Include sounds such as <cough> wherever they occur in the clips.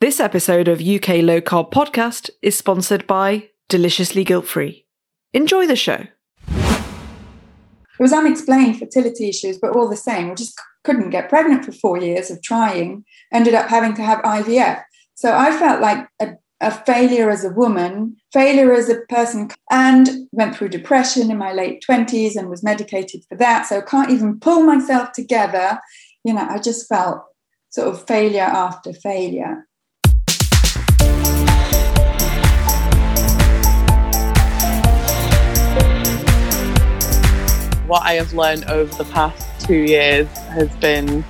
This episode of UK Low Carb Podcast is sponsored by Deliciously Guilt Free. Enjoy the show. It was unexplained fertility issues, but all the same, we just couldn't get pregnant for four years of trying, ended up having to have IVF. So I felt like a, a failure as a woman, failure as a person, and went through depression in my late 20s and was medicated for that. So I can't even pull myself together. You know, I just felt sort of failure after failure. What I have learned over the past two years has been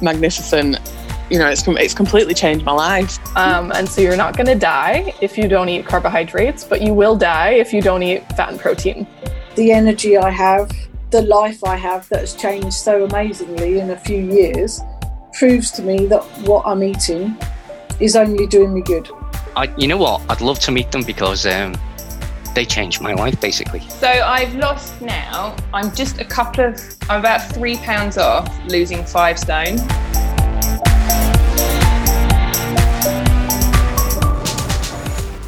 magnificent. You know, it's it's completely changed my life. Um, and so you're not going to die if you don't eat carbohydrates, but you will die if you don't eat fat and protein. The energy I have, the life I have that has changed so amazingly in a few years proves to me that what I'm eating is only doing me good. I, you know what? I'd love to meet them because um, they changed my life basically. So I've lost now, I'm just a couple of, I'm about three pounds off losing five stone.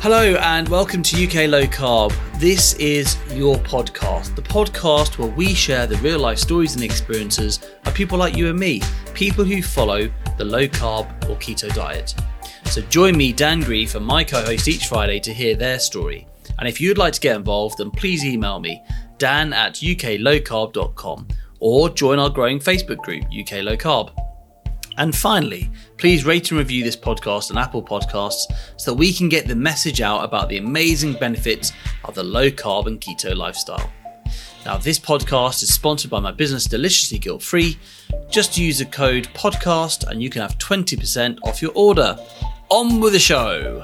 Hello and welcome to UK Low Carb. This is your podcast, the podcast where we share the real life stories and experiences of people like you and me, people who follow the low carb or keto diet. So join me, Dan Grief, and my co host each Friday to hear their story. And if you'd like to get involved, then please email me, dan at uklowcarb.com, or join our growing Facebook group, UK Low Carb. And finally, please rate and review this podcast on Apple Podcasts so that we can get the message out about the amazing benefits of the low carb and keto lifestyle. Now, this podcast is sponsored by my business Deliciously Guilt Free. Just use the code podcast and you can have 20% off your order. On with the show!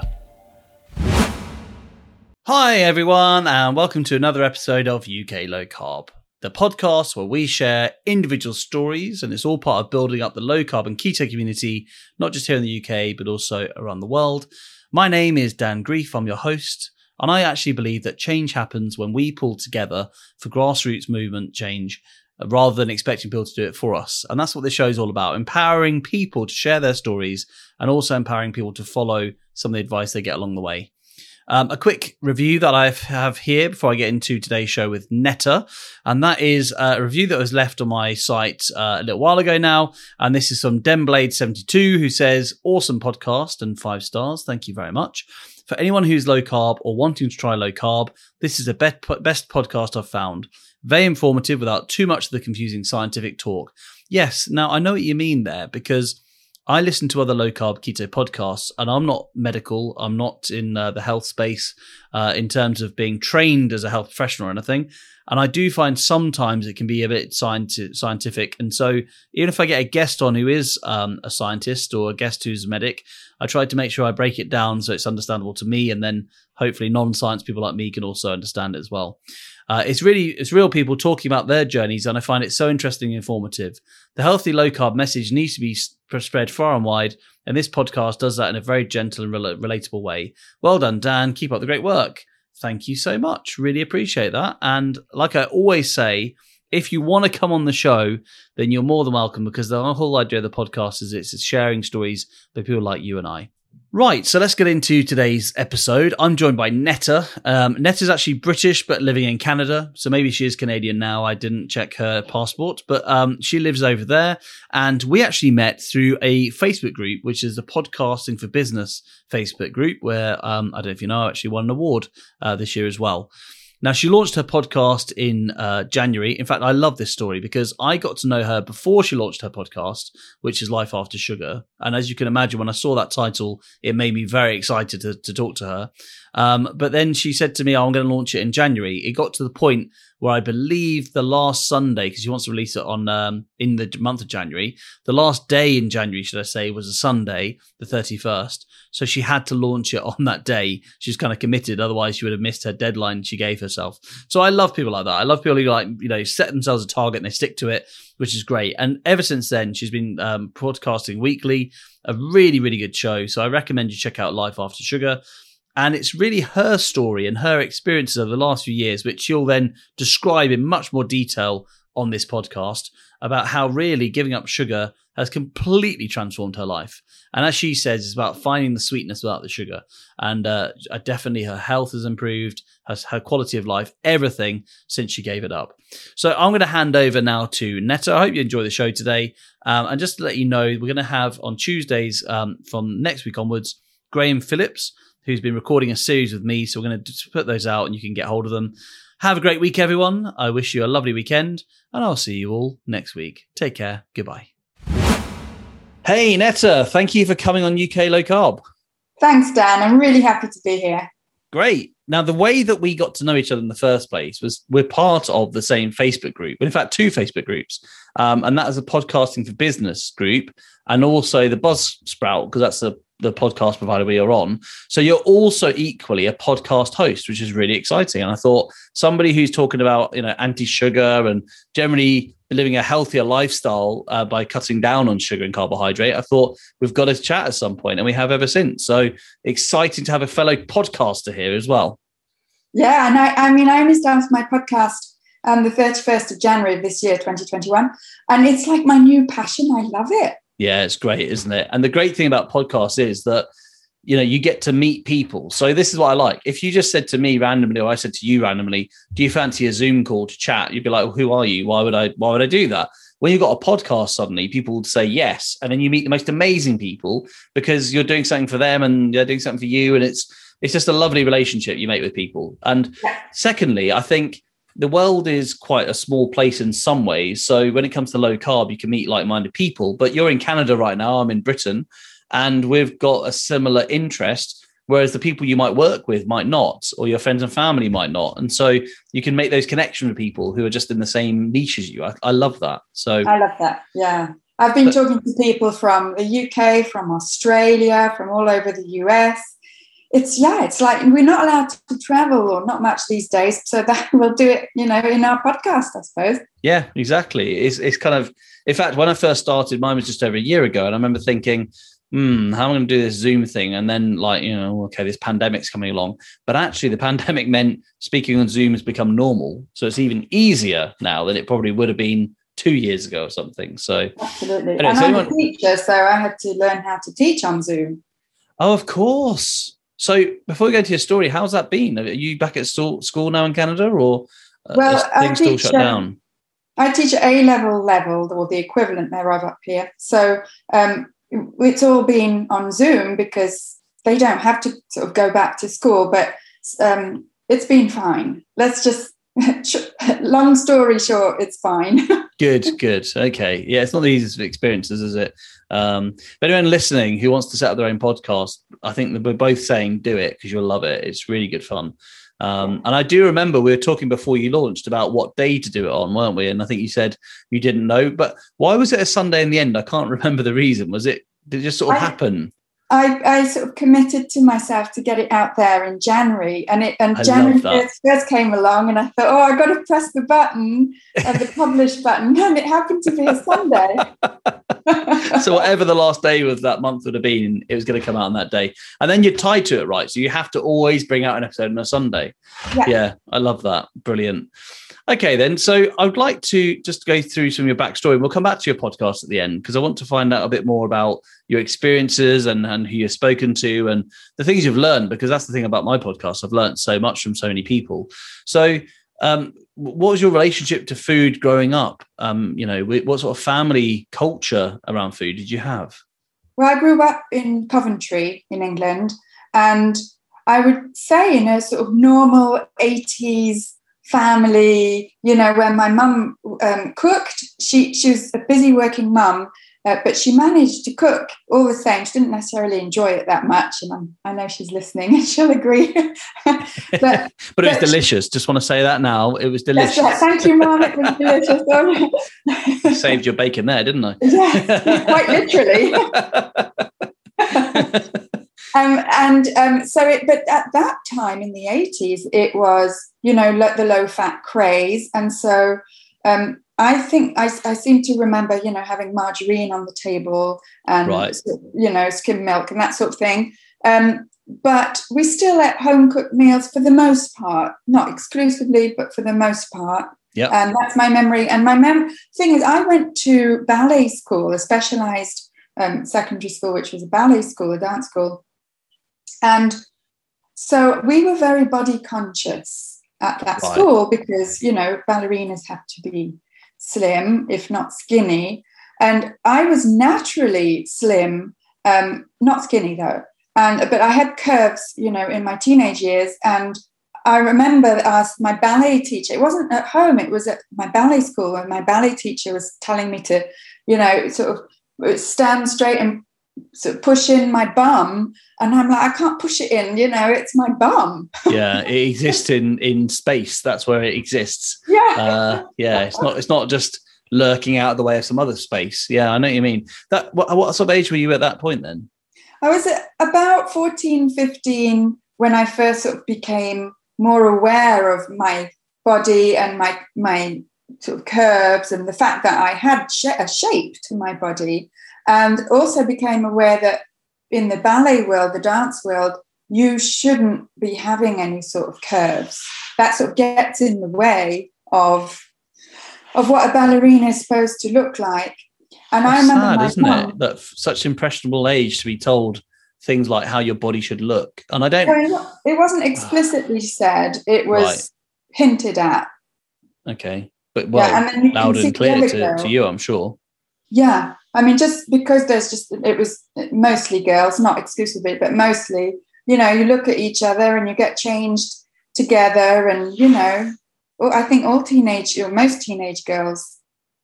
Hi, everyone, and welcome to another episode of UK Low Carb, the podcast where we share individual stories, and it's all part of building up the low carb and keto community, not just here in the UK, but also around the world. My name is Dan Grief, I'm your host, and I actually believe that change happens when we pull together for grassroots movement change uh, rather than expecting people to do it for us. And that's what this show is all about empowering people to share their stories and also empowering people to follow some of the advice they get along the way. Um, a quick review that I have here before I get into today's show with Netta, and that is a review that was left on my site uh, a little while ago now. And this is from Demblade72 who says, Awesome podcast and five stars. Thank you very much. For anyone who's low carb or wanting to try low carb, this is the best, best podcast I've found. Very informative without too much of the confusing scientific talk. Yes, now I know what you mean there because I listen to other low carb keto podcasts, and I'm not medical. I'm not in uh, the health space uh, in terms of being trained as a health professional or anything. And I do find sometimes it can be a bit scientific. And so, even if I get a guest on who is um, a scientist or a guest who's a medic, I try to make sure I break it down so it's understandable to me, and then hopefully non-science people like me can also understand it as well. Uh, it's really it's real people talking about their journeys, and I find it so interesting and informative. The healthy low carb message needs to be spread far and wide, and this podcast does that in a very gentle and rel- relatable way. Well done, Dan. Keep up the great work. Thank you so much. Really appreciate that. And like I always say, if you want to come on the show, then you're more than welcome because the whole idea of the podcast is it's sharing stories by people like you and I. Right, so let's get into today's episode. I'm joined by Netta. Um, Netta's actually British but living in Canada, so maybe she is Canadian now. I didn't check her passport, but um, she lives over there. And we actually met through a Facebook group, which is the Podcasting for Business Facebook group, where um, I don't know if you know, I actually won an award uh, this year as well. Now, she launched her podcast in uh, January. In fact, I love this story because I got to know her before she launched her podcast, which is Life After Sugar. And as you can imagine, when I saw that title, it made me very excited to, to talk to her. Um, but then she said to me, oh, I'm going to launch it in January. It got to the point where I believe the last Sunday, because she wants to release it on um, in the month of January, the last day in January, should I say, was a Sunday, the 31st. So she had to launch it <laughs> on that day. She's kind of committed, otherwise she would have missed her deadline she gave herself. So I love people like that. I love people who like you know set themselves a target and they stick to it, which is great. And ever since then, she's been um, broadcasting weekly, a really really good show. So I recommend you check out Life After Sugar. And it's really her story and her experiences over the last few years, which she'll then describe in much more detail on this podcast about how really giving up sugar has completely transformed her life. And as she says, it's about finding the sweetness without the sugar. And uh, definitely her health has improved, her, her quality of life, everything since she gave it up. So I'm going to hand over now to Netta. I hope you enjoy the show today. Um, and just to let you know, we're going to have on Tuesdays um, from next week onwards, Graham Phillips, who's been recording a series with me. So we're going to put those out and you can get hold of them. Have a great week, everyone. I wish you a lovely weekend, and I'll see you all next week. Take care. Goodbye. Hey, Netta, thank you for coming on UK Low Carb. Thanks, Dan. I'm really happy to be here. Great. Now, the way that we got to know each other in the first place was we're part of the same Facebook group. In fact, two Facebook groups. Um, and that is a podcasting for business group and also the Buzzsprout, because that's the, the podcast provider we are on. So you're also equally a podcast host, which is really exciting. And I thought somebody who's talking about, you know, anti-sugar and generally living a healthier lifestyle uh, by cutting down on sugar and carbohydrate, I thought we've got to chat at some point, and we have ever since. So exciting to have a fellow podcaster here as well. Yeah, and I, I mean, I only started my podcast um, the 31st of January this year, 2021, and it's like my new passion. I love it. Yeah, it's great, isn't it? And the great thing about podcasts is that you know you get to meet people. So this is what i like. If you just said to me randomly or i said to you randomly do you fancy a zoom call to chat? You'd be like well, who are you? Why would i why would i do that? When you've got a podcast suddenly people would say yes and then you meet the most amazing people because you're doing something for them and they're doing something for you and it's it's just a lovely relationship you make with people. And secondly i think the world is quite a small place in some ways. So when it comes to low carb you can meet like-minded people but you're in canada right now i'm in britain and we've got a similar interest whereas the people you might work with might not or your friends and family might not. And so you can make those connections with people who are just in the same niche as you. I, I love that. So i love that. Yeah. I've been but, talking to people from the uk from australia from all over the us it's yeah it's like we're not allowed to travel or not much these days so that <laughs> we'll do it you know in our podcast i suppose. Yeah exactly. It's, it's kind of in fact when i first started mine was just over a year ago and i remember thinking hmm, how am I going to do this Zoom thing? And then, like, you know, okay, this pandemic's coming along. But actually, the pandemic <laughs> meant speaking on Zoom has become normal. So it's even easier now than it probably would have been two years ago or something. So, absolutely. Anyway, and so I'm anyone... a teacher, so I had to learn how to teach on Zoom. Oh, of course. So before we go to your story, how's that been? Are you back at school now in Canada or uh, well, things still shut um, down? I teach A level level or the equivalent thereof up here. So um, it's all been on Zoom because they don't have to sort of go back to school, but um, it's been fine. Let's just, <laughs> long story short, it's fine. <laughs> good, good. Okay. Yeah, it's not the easiest of experiences, is it? Um, but anyone listening who wants to set up their own podcast, I think that we're both saying do it because you'll love it. It's really good fun. Um, and I do remember we were talking before you launched about what day to do it on, weren't we? And I think you said you didn't know, but why was it a Sunday in the end? I can't <laughs> remember the reason. Was it did it just sort of I, happen? I, I sort of committed to myself to get it out there in January, and it and I January first, first came along, and I thought, oh, I've got to press the button, uh, the publish button, <laughs> and it happened to be a Sunday. <laughs> so whatever the last day of that month would have been, it was going to come out on that day, and then you're tied to it, right? So you have to always bring out an episode on a Sunday. Yeah, yeah I love that. Brilliant. Okay, then. So I would like to just go through some of your backstory. And we'll come back to your podcast at the end because I want to find out a bit more about your experiences and, and who you've spoken to and the things you've learned, because that's the thing about my podcast. I've learned so much from so many people. So, um, what was your relationship to food growing up? Um, you know, what sort of family culture around food did you have? Well, I grew up in Coventry in England, and I would say in a sort of normal 80s family, you know, when my mum um, cooked, she, she was a busy working mum, uh, but she managed to cook all the same. She didn't necessarily enjoy it that much. And I'm, i know she's listening <laughs> and she'll agree. <laughs> but, but, <laughs> but, it was delicious. Just want to say that now. It was delicious. Right. Thank you, Mum. It was delicious. Saved your bacon there, didn't I? Yeah, quite literally. Um, and um, so, it, but at that time in the 80s, it was, you know, the low fat craze. And so um, I think I, I, seem to remember, you know, having margarine on the table and, right. you know, skim milk and that sort of thing. Um, but we still ate home cooked meals for the most part, not exclusively, but for the most part. Yeah. And that's my memory. And my mem thing is, I went to ballet school, a specialized um, secondary school, which was a ballet school, a dance school. And so we were very body conscious at that Right. school because, you know, ballerinas have to be slim, if not skinny. And I was naturally slim, um, not skinny though. And but I had curves, you know, in my teenage years. And I remember as my ballet teacher, it wasn't at home, it was at my ballet school, and my ballet teacher was telling me to, you know, sort of stand straight and sort of push in my bum. And I'm like, I can't push it in, you know, it's my bum. <laughs> yeah, it exists in in space. That's where it exists. Yeah. Uh, yeah, it's not it's not just lurking out of the way of some other space. Yeah, I know what you mean. That what, what sort of age were you at that point then? I was at about 14, 15 when I first sort of became more aware of my body and my my sort of curves and the fact that I had sh- a shape to my body, and also became aware that in the ballet world, the dance world, you shouldn't be having any sort of curves. That sort of gets in the way of of what a ballerina is supposed to look like. And I remember sad, my isn't mum- it? That such impressionable age to be told things like how your body should look, and I don't. Well, it wasn't explicitly ah. said, it was Right. hinted at. Okay, but well, and then you can loud and clear to, to you, I'm sure. Yeah. I mean, just because there's just, it was mostly girls, not exclusively, but mostly, you know, you look at each other and you get changed together. And, you know, well, I think all teenage, or most teenage girls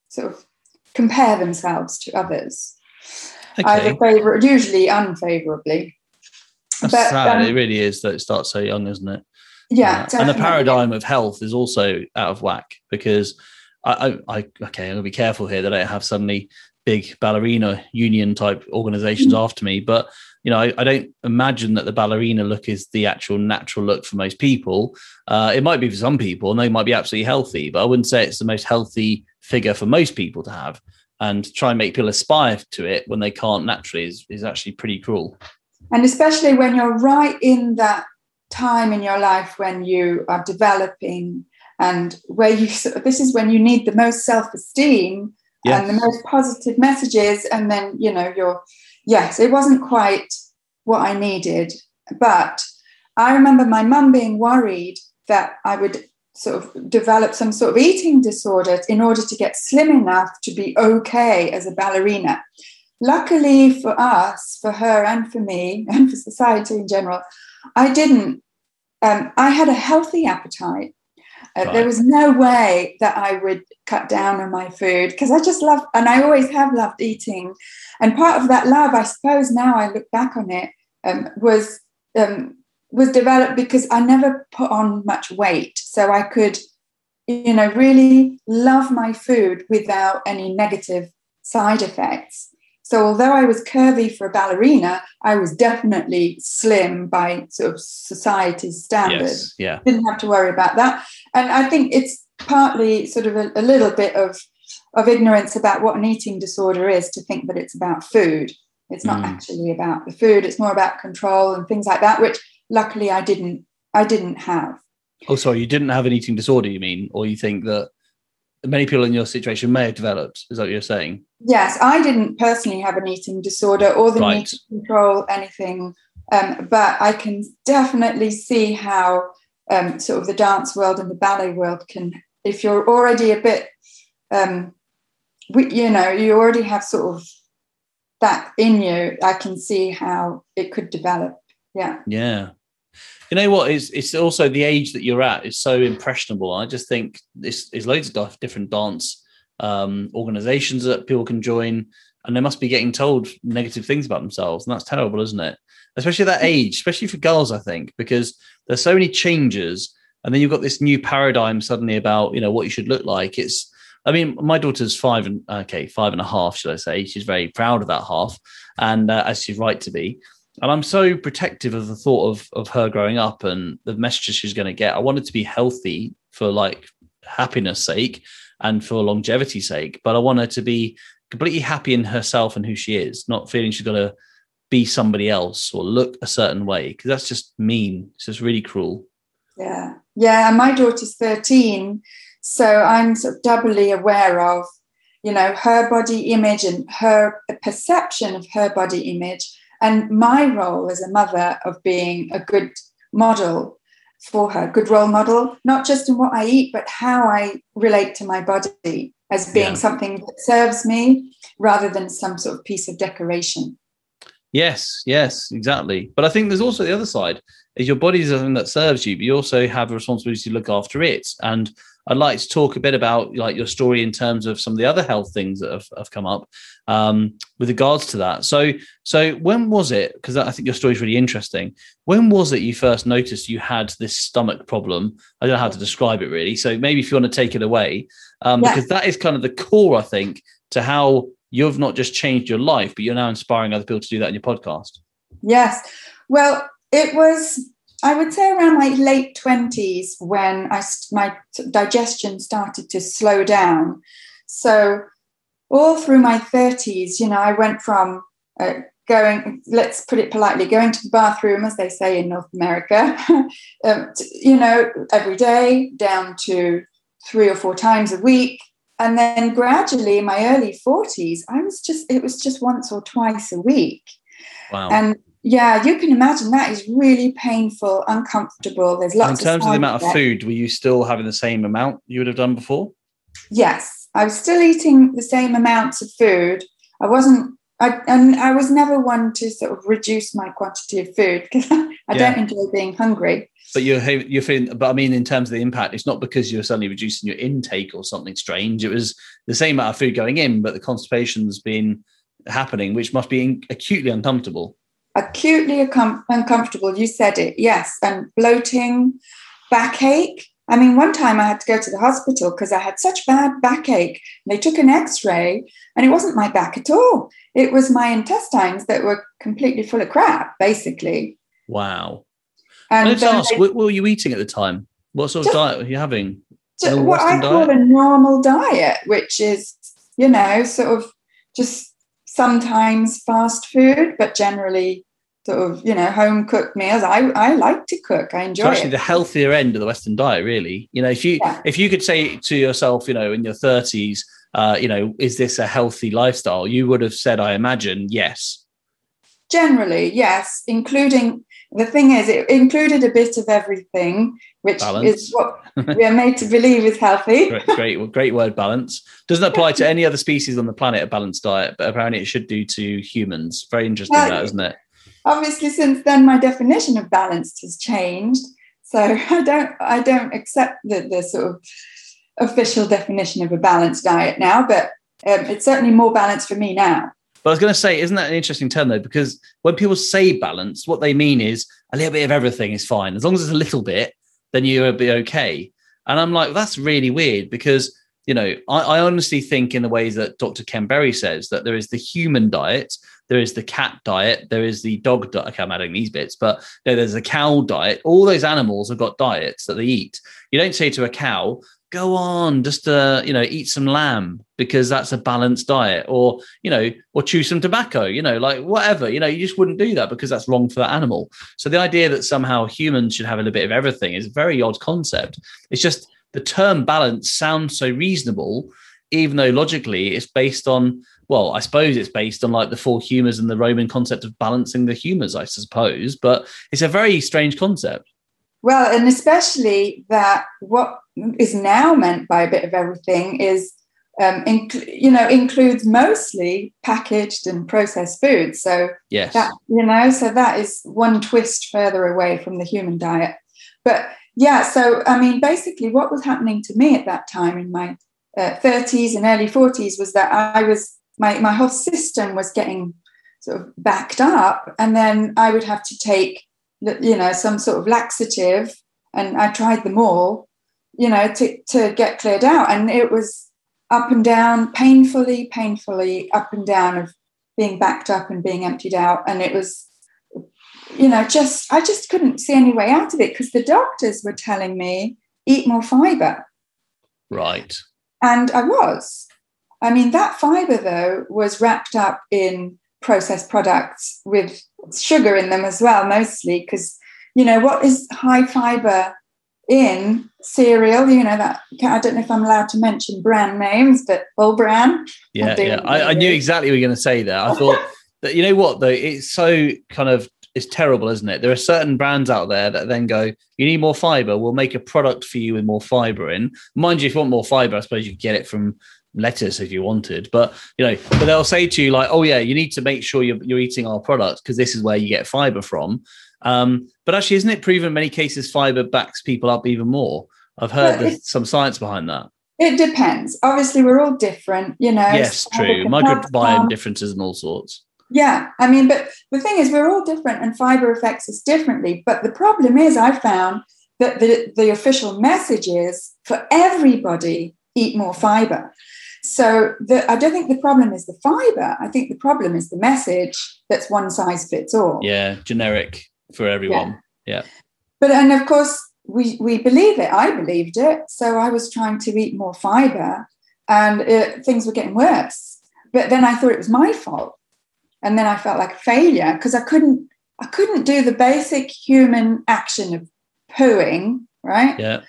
sort of compare themselves to others, Okay, either favor, usually unfavorably. that's but, sad. um, it really is that it starts so young, isn't it? Yeah. Uh, and the paradigm of health is also out of whack because I, I, I okay, I'm gonna be careful here that I don't have suddenly big ballerina union type organizations Mm. after me, but you know, I, I don't imagine that the ballerina look is the actual natural look for most people. Uh, it might be for some people, and they might be absolutely healthy, but I wouldn't say it's the most healthy figure for most people to have. And try and make people aspire to it when they can't naturally is, is actually pretty cruel. And especially when you're right in that time in your life when you are developing and where you, this is when you need the most self esteem Yeah. and the most positive messages. And then, you know, you're, yes, it wasn't quite what I needed. But I remember my mum being worried that I would sort of develop some sort of eating disorder in order to get slim enough to be okay as a ballerina. Luckily for us, for her and for me, and for society in general, I didn't. Um, I had a healthy appetite. Uh, There was no way that I would cut down on my food because I just love, and I always have loved eating. And part of that love, I suppose, now I look back on it, um, was um, was developed because I never put on much weight, so I could, you know, really love my food without any negative side effects. So although I was curvy for a ballerina, I was definitely slim by sort of society's standards Yes. Yeah. didn't have to worry about that. And I think it's partly sort of a, a little bit of of ignorance about what an eating disorder is to think that it's about food. It's not Mm. actually about the food. It's more about control and things like that, which luckily I didn't I didn't have. Oh, sorry, you didn't have an eating disorder, you mean? Or you think that many people in your situation may have developed? Is that what you're saying? Yes, I didn't personally have an eating disorder or the Right. need to control anything, um, but I can definitely see how um, sort of the dance world and the ballet world can, if you're already a bit, um, we, you know, you already have sort of that in you. I can see how it could develop. Yeah. Yeah. You know what? It's, it's also the age that you're at is so impressionable. I just think this is loads of dif- different dance um, organizations that people can join, and they must be getting told negative things about themselves. And that's terrible, isn't it? Especially that age, especially for girls, I think, because there's so many changes. And then you've got this new paradigm suddenly about, you know, what you should look like. It's, I mean, my daughter's five and, okay, five and a half, should I say. She's very proud of that half, and uh, as she's right to be and I'm so protective of the thought of of her growing up and the messages she's going to get. I wanted to be healthy for like happiness sake and for longevity sake, but I want her to be completely happy in herself and who she is, not feeling she's got to be somebody else or look a certain way because that's just mean. It's just really cruel. Yeah. Yeah. And my daughter's 13. So I'm sort of doubly aware of, you know, her body image and her perception of her body image, and my role as a mother of being a good model for her, good role model, not just in what I eat, but how I relate to my body as being Yeah. something that serves me rather than some sort of piece of decoration. Yes, yes, exactly. But I think there's also the other side is your body is something that serves you, but you also have a responsibility to look after it. And I'd like to talk a bit about like your story in terms of some of the other health things that have, have come up um, with regards to that. So, so when was it? Because I think your story is really interesting. When was it you first noticed you had this stomach problem? I don't know how to describe it really. So maybe if you want to take it away, um, Yeah. because that is kind of the core, I think, to how you've not just changed your life, but you're now inspiring other people to do that in your podcast. Yes. Well, it was, I would say, around my late 20s when I, my digestion started to slow down. So, all through my 30s, you know, I went from uh, going, let's put it politely, going to the bathroom, as they say in North America, <laughs> um, t- you know, every day down to three or four times a week. And then gradually in my early 40s, I was just, it was just once or twice a week. Wow. And yeah, you can imagine that is really painful, uncomfortable. There's lots and in terms of the side amount of effects. food, were you still having the same amount you would have done before? Yes, I was still eating the same amounts of food. I wasn't, I, and I was never one to sort of reduce my quantity of food <laughs> because I Yeah. don't enjoy being hungry. But you're you're feeling. But I mean, in terms of the impact, it's not because you're suddenly reducing your intake or something strange. It was the same amount of food going in, but the constipation's been happening, which must be acutely uncomfortable. Acutely uncom- uncomfortable. You said it. Yes, and bloating, backache. I mean, one time I had to go to the hospital because I had such bad backache. They took an X-ray, and it wasn't my back at all. It was my intestines that were completely full of crap, basically. Wow. And Let's ask, they- what, what were you eating at the time? What sort of Just- diet were you having? just what I call diet? a normal diet, which is, you know, sort of just sometimes fast food, but generally sort of, you know, home cooked meals. I, I like to cook. I So enjoy actually, it. the healthier end of the Western diet, really. You know, if you Yeah. if you could say to yourself, you know, in your thirties, uh, you know, is this a healthy lifestyle? You would have said, I imagine, yes. Generally, yes, including the thing is, it included a bit of everything, which Balance. is what we are made to believe is healthy. <laughs> Great, great, great word, balance. Doesn't apply to any other species on the planet, a balanced diet, but apparently it should do to humans. Very interesting, Well, that, isn't it? obviously since then my definition of balanced has changed so <laughs> i don't i don't accept the, the sort of official definition of a balanced diet now but um, it's certainly more balanced for me now But I was going to say, isn't that an interesting term though? Because when people say balanced, what they mean is a little bit of everything is fine. As long as it's a little bit, then you'll be okay. And I'm like, that's really weird because, you know, I, I honestly think in the ways that Dr. Ken Berry says that there is the human diet, there is the cat diet, there is the dog diet. Okay, I'm adding these bits, but you know, there's a cow diet. All those animals have got diets that they eat. You don't say to a cow, go on, just uh, you know, eat some lamb because that's a balanced diet, or you know, or chew some tobacco, you know, like whatever. You know, you just wouldn't do that because that's wrong for that animal. So the idea that somehow humans should have a little bit of everything is a very odd concept. It's just the term balance sounds so reasonable, even though logically it's based on, well, I suppose it's based on like the four humors and the Roman concept of balancing the humors, I suppose, but it's a very strange concept. well and especially that what is now meant by a bit of everything is um, inc- you know includes mostly packaged and processed foods so Yes. that you know so that is one twist further away from the human diet but yeah so i mean basically what was happening to me at that time in my uh, 30s and early 40s was that i was my, my whole system was getting sort of backed up and then i would have to take you know some sort of laxative and i tried them all you know to, to get cleared out. And it was up and down painfully painfully up and down of being backed up and being emptied out. And it was you know just i just couldn't see any way out of it because the doctors were telling me eat more fiber. Right. and i was. I mean that fiber though was wrapped up in processed products with sugar in them as well mostly because you know what is high fiber in cereal. You know that I don't know if I'm allowed to mention brand names, but All-Bran. Yeah, yeah. I, I, knew exactly what you were going to say there. I thought <laughs> that you know what though, it's so kind of it's terrible, isn't it? There are certain brands out there that then go, you need more fiber. We'll make a product for you with more fiber in. Mind you, if you want more fiber, I suppose you could get it from lettuce if you wanted. But you know, but they'll say to you like, oh yeah, you need to make sure you're, you're eating our product because this is where you get fiber from. Um, but actually, isn't it proven in many cases fiber backs people up even more? I've heard well, there's some science behind that. It depends. Obviously, we're all different, you know. Yes, true. Microbiome differences and all sorts. Yeah, I mean, but the thing is, we're all different, and fiber affects us differently. But the problem is, I found that the, the official message is for everybody eat more fiber. So the, I don't think the problem is the fiber. I think the problem is the message that's one size fits all. Yeah, generic for everyone. Yeah. yeah. But and of course we we believe it. I believed it. So I was trying to eat more fiber, and it, things were getting worse. But then I thought it was my fault and then I felt like a failure because I couldn't I couldn't do the basic human action of pooing, right? Yeah.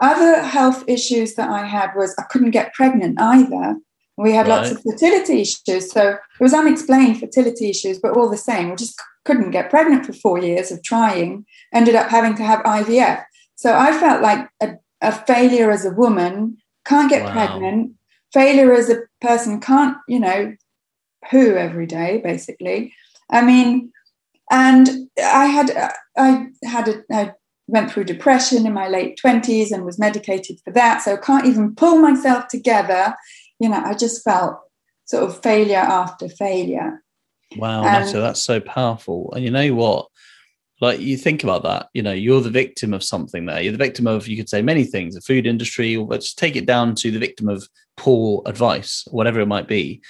Other health issues that I had was I couldn't get pregnant either. We had right. lots of fertility issues. So it was unexplained fertility issues, but all the same, we just couldn't get pregnant for four years of trying, ended up having to have IVF. So I felt like a, a failure as a woman, can't get wow. pregnant, failure as a person, can't, you know, poo every day, basically. I mean, and I had I had a, I went through depression in my late twenties and was medicated for that, so can't even pull myself together. You know, I just felt sort of failure after failure. Wow, um, so that's so powerful. And you know what? Like you think about that, you know, you're the victim of something there. You're the victim of, you could say many things, the food industry, or let's take it down to the victim of poor advice, whatever it might be.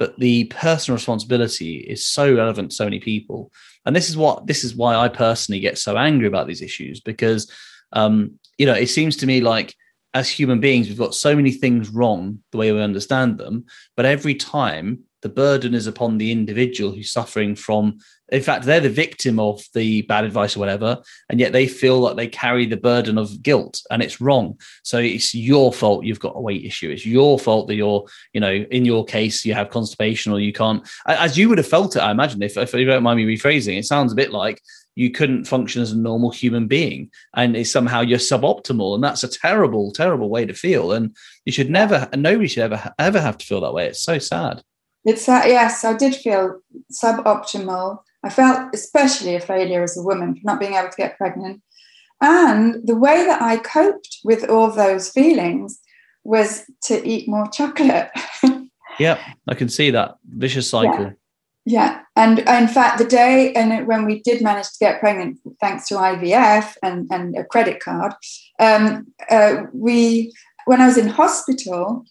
But the personal responsibility is so relevant to so many people. And this is what this is why I personally get so angry about these issues because um, you know, it seems to me like as human beings, we've got so many things wrong the way we understand them. But every time the burden is upon the individual who's suffering from in fact they're the victim of the bad advice or whatever and yet they feel like they carry the burden of guilt and it's wrong. So it's your fault you've got a weight issue. It's your fault that you're you know in your case you have constipation or you can't as you would have felt it i imagine if, if you don't mind me rephrasing it sounds a bit like you couldn't function as a normal human being and it's somehow you're suboptimal and that's a terrible terrible way to feel and you should never and nobody should ever ever have to feel that way. It's so sad it's uh, yes i did feel suboptimal I felt especially a failure as a woman for not being able to get pregnant. And the way that I coped with all those feelings was to eat more chocolate. <laughs> yeah, I can see that vicious cycle. Yeah. Yeah, and in fact, the day and when we did manage to get pregnant, thanks to IVF and, and a credit card, um, uh, we when I was in hospital,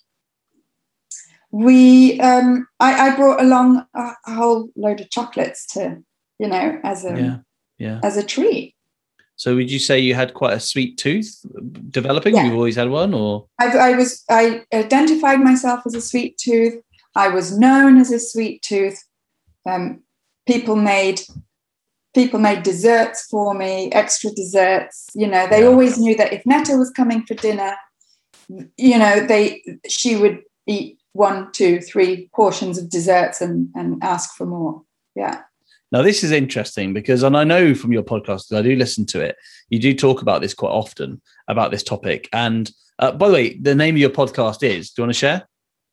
we um, I, I, brought along a, whole load of chocolates to you know as a yeah, yeah. as a treat so would you say you had quite a sweet tooth developing yeah. you've always had one or I, I was i identified myself as a sweet tooth i was known as a sweet tooth um, people made people made desserts for me extra desserts you know they yeah. always knew that if netta was coming for dinner you know they she would eat one, two, three portions of desserts and, and ask for more. Yeah. Now, this is interesting because, and I know from your podcast, I do listen to it, you do talk about this quite often about this topic. And uh, by the way, the name of your podcast is, do you want to share?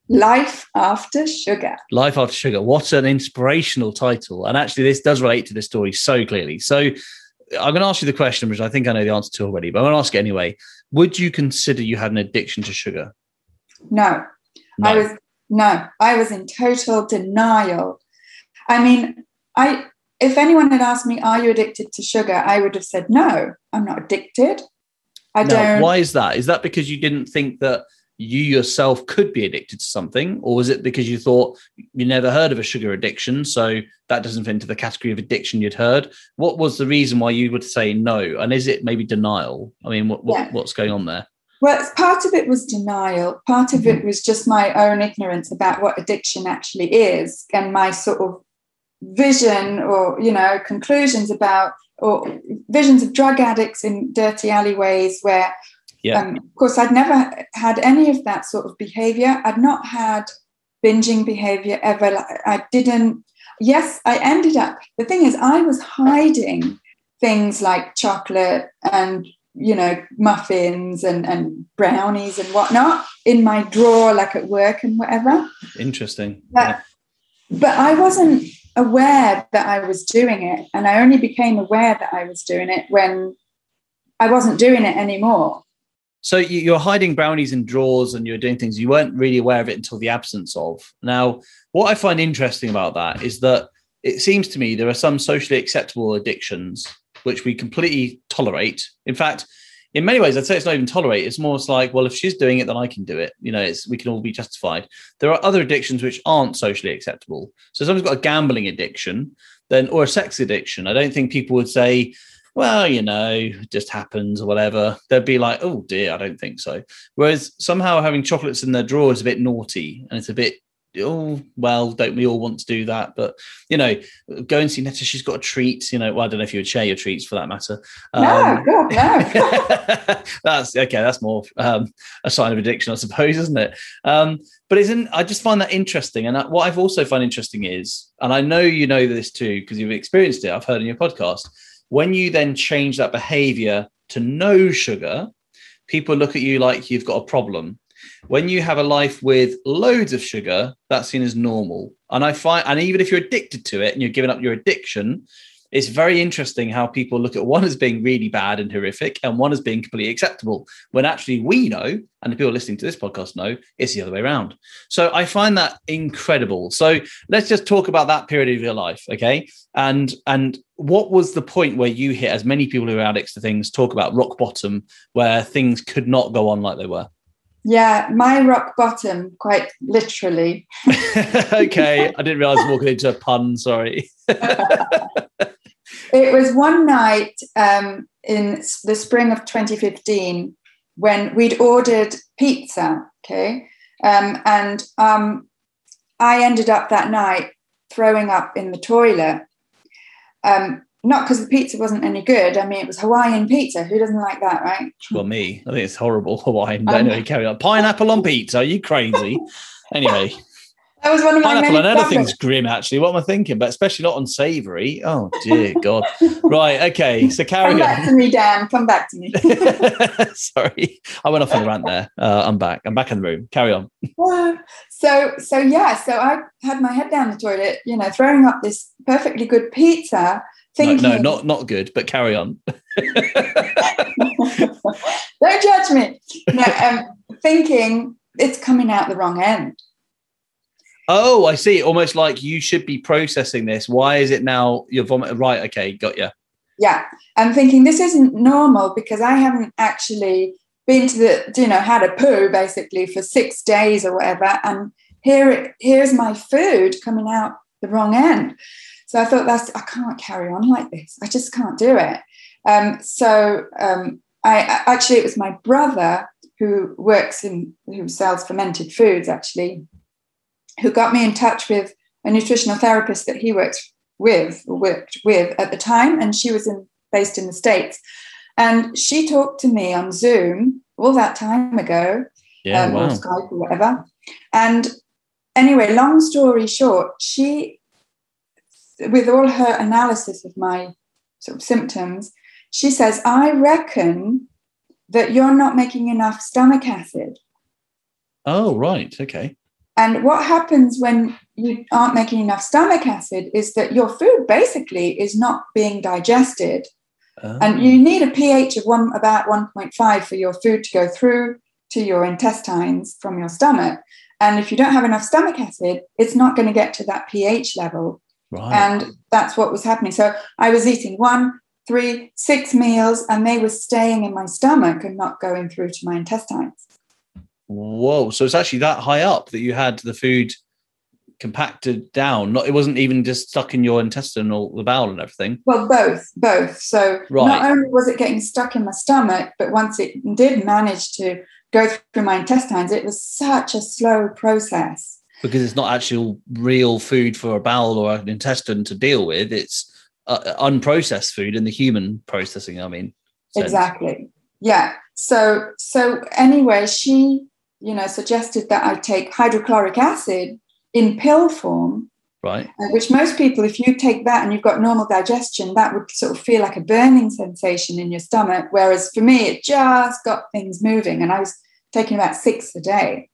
Life After Sugar. Life After Sugar. What an inspirational title. And actually, this does relate to this story so clearly. So, I'm going to ask you the question, which I think I know the answer to already, but I'm going to ask it anyway. Would you consider you had an addiction to sugar? No. No. I was no, I was in total denial. I mean, I if anyone had asked me, "Are you addicted to sugar?" I would have said, "No, I'm not addicted." I don't. Why is that? Is that because you didn't think that you yourself could be addicted to something, or was it because you thought you never heard of a sugar addiction, so that doesn't fit into the category of addiction you'd heard? What was the reason why you would say no? And is it maybe denial? I mean, what, what yeah. what's going on there? Well, part of it was denial. Part of it mm-hmm. was just my own ignorance about what addiction actually is and my sort of vision or, you know, conclusions about or visions of drug addicts in dirty alleyways where Yeah. um, of course i'd never had any of that sort of behavior i'd not had binging behavior ever i didn't yes i ended up the thing is i was hiding things like chocolate and you know muffins and, and brownies and whatnot in my drawer like at work and whatever Interesting. but, but I wasn't aware that I was doing it. And I only became aware that I was doing it when I wasn't doing it anymore. So you- you're hiding brownies in drawers and you're doing things you weren't really aware of it until the absence of. Now, what I find interesting about that is that it seems to me there are some socially acceptable addictions which we completely tolerate. In fact, in many ways, I'd say it's not even tolerate. It's more like, well, if she's doing it, then I can do it. You know, it's we can all be justified. There are other addictions which aren't socially acceptable. So, someone's got a gambling addiction, then or a sex addiction. I don't think people would say, well, you know, it just happens or whatever. They'd be like, oh dear, I don't think so. Whereas somehow having chocolates in their drawer is a bit naughty and it's a bit, oh, well, don't we all want to do that? But, you know, go and see Netta, she's got a treat. You know, well, I don't know if you would share your treats for that matter. No, Um, God, no. <laughs> <laughs> that's okay. That's more um, a sign of addiction, I suppose, isn't it? Um, but isn't I just find that interesting. And what I've also find interesting is, and I know you know this too because you've experienced it. I've heard in your podcast. When you then change that behavior to no sugar, people look at you like you've got a problem. When you have a life with loads of sugar, that's seen as normal. And I find, and even if you're addicted to it and you're giving up your addiction, it's very interesting how people look at one as being really bad and horrific and one as being completely acceptable when actually we know and the people listening to this podcast know it's the other way around. So i find that incredible. So let's just talk about that period of your life okay? And and what was the point where you hit as many people who are addicts to things talk about rock bottom where things could not go on like they were Yeah, my rock bottom, quite literally. <laughs> okay i didn't realize I was walking into a pun sorry <laughs> It was one night um, in the spring of 2015 when we'd ordered pizza. Okay. Um, and um, I ended up that night throwing up in the toilet. Um, not because the pizza wasn't any good. I mean, it was Hawaiian pizza. Who doesn't like that, right? well me i think it's horrible hawaiian but Um, anyway carry on pineapple on pizza are you crazy anyway That was one of my Pineapple and anything's problems. grim, actually. What am I thinking? But especially not on savoury. Oh dear God. right. Okay. So carry on. Come carry back to me, Dan. Come back to me. <laughs> <laughs> Sorry, I went off on a rant there. Uh, I'm back. I'm back in the room. Carry on. so so yeah so i had my head down the toilet you know throwing up this perfectly good pizza thinking no, not not good, but carry on. <laughs> don't judge me no, um, thinking it's coming out the wrong end Oh, I see. Almost like you should be processing this. Why is it now you're vomiting? Right. Okay. Got you. yeah i'm thinking this isn't normal because i haven't actually been to the you know had a poo basically for six days or whatever and here it here's my food coming out the wrong end so i thought that's i can't carry on like this i just can't do it um, so um, I actually it was my brother who works in who sells fermented foods actually who got me in touch with a nutritional therapist that he works with or worked with at the time and she was in based in the states and she talked to me on zoom all that time ago Yeah. um, or. Skype or whatever. And anyway, long story short, she, with all her analysis of my sort of symptoms, she says, I reckon that you're not making enough stomach acid. Oh, right. Okay. And what happens when you aren't making enough stomach acid is that your food basically is not being digested. Oh. And you oh. need a pH of one about 1.5 for your food to go through to your intestines from your stomach. And if you don't have enough stomach acid, it's not going to get to that pH level. Right. And that's what was happening. So I was eating one, three, six meals, and they were staying in my stomach and not going through to my intestines. Whoa. So it's actually that high up that you had the food compacted down. Not it wasn't even just stuck in your intestine intestinal the bowel and everything. Well, both, both. So Right. not only was it getting stuck in my stomach, but once it did manage to go through my intestines, it was such a slow process. Because it's not actual real food for a bowel or an intestine to deal with. It's uh, unprocessed food and the human processing. I mean, sense. Exactly. Yeah. So so anyway, she you know suggested that I take hydrochloric acid in pill form, right? uh, which most people, if you take that and you've got normal digestion, that would sort of feel like a burning sensation in your stomach. Whereas for me, it just got things moving, and I was taking about six a day.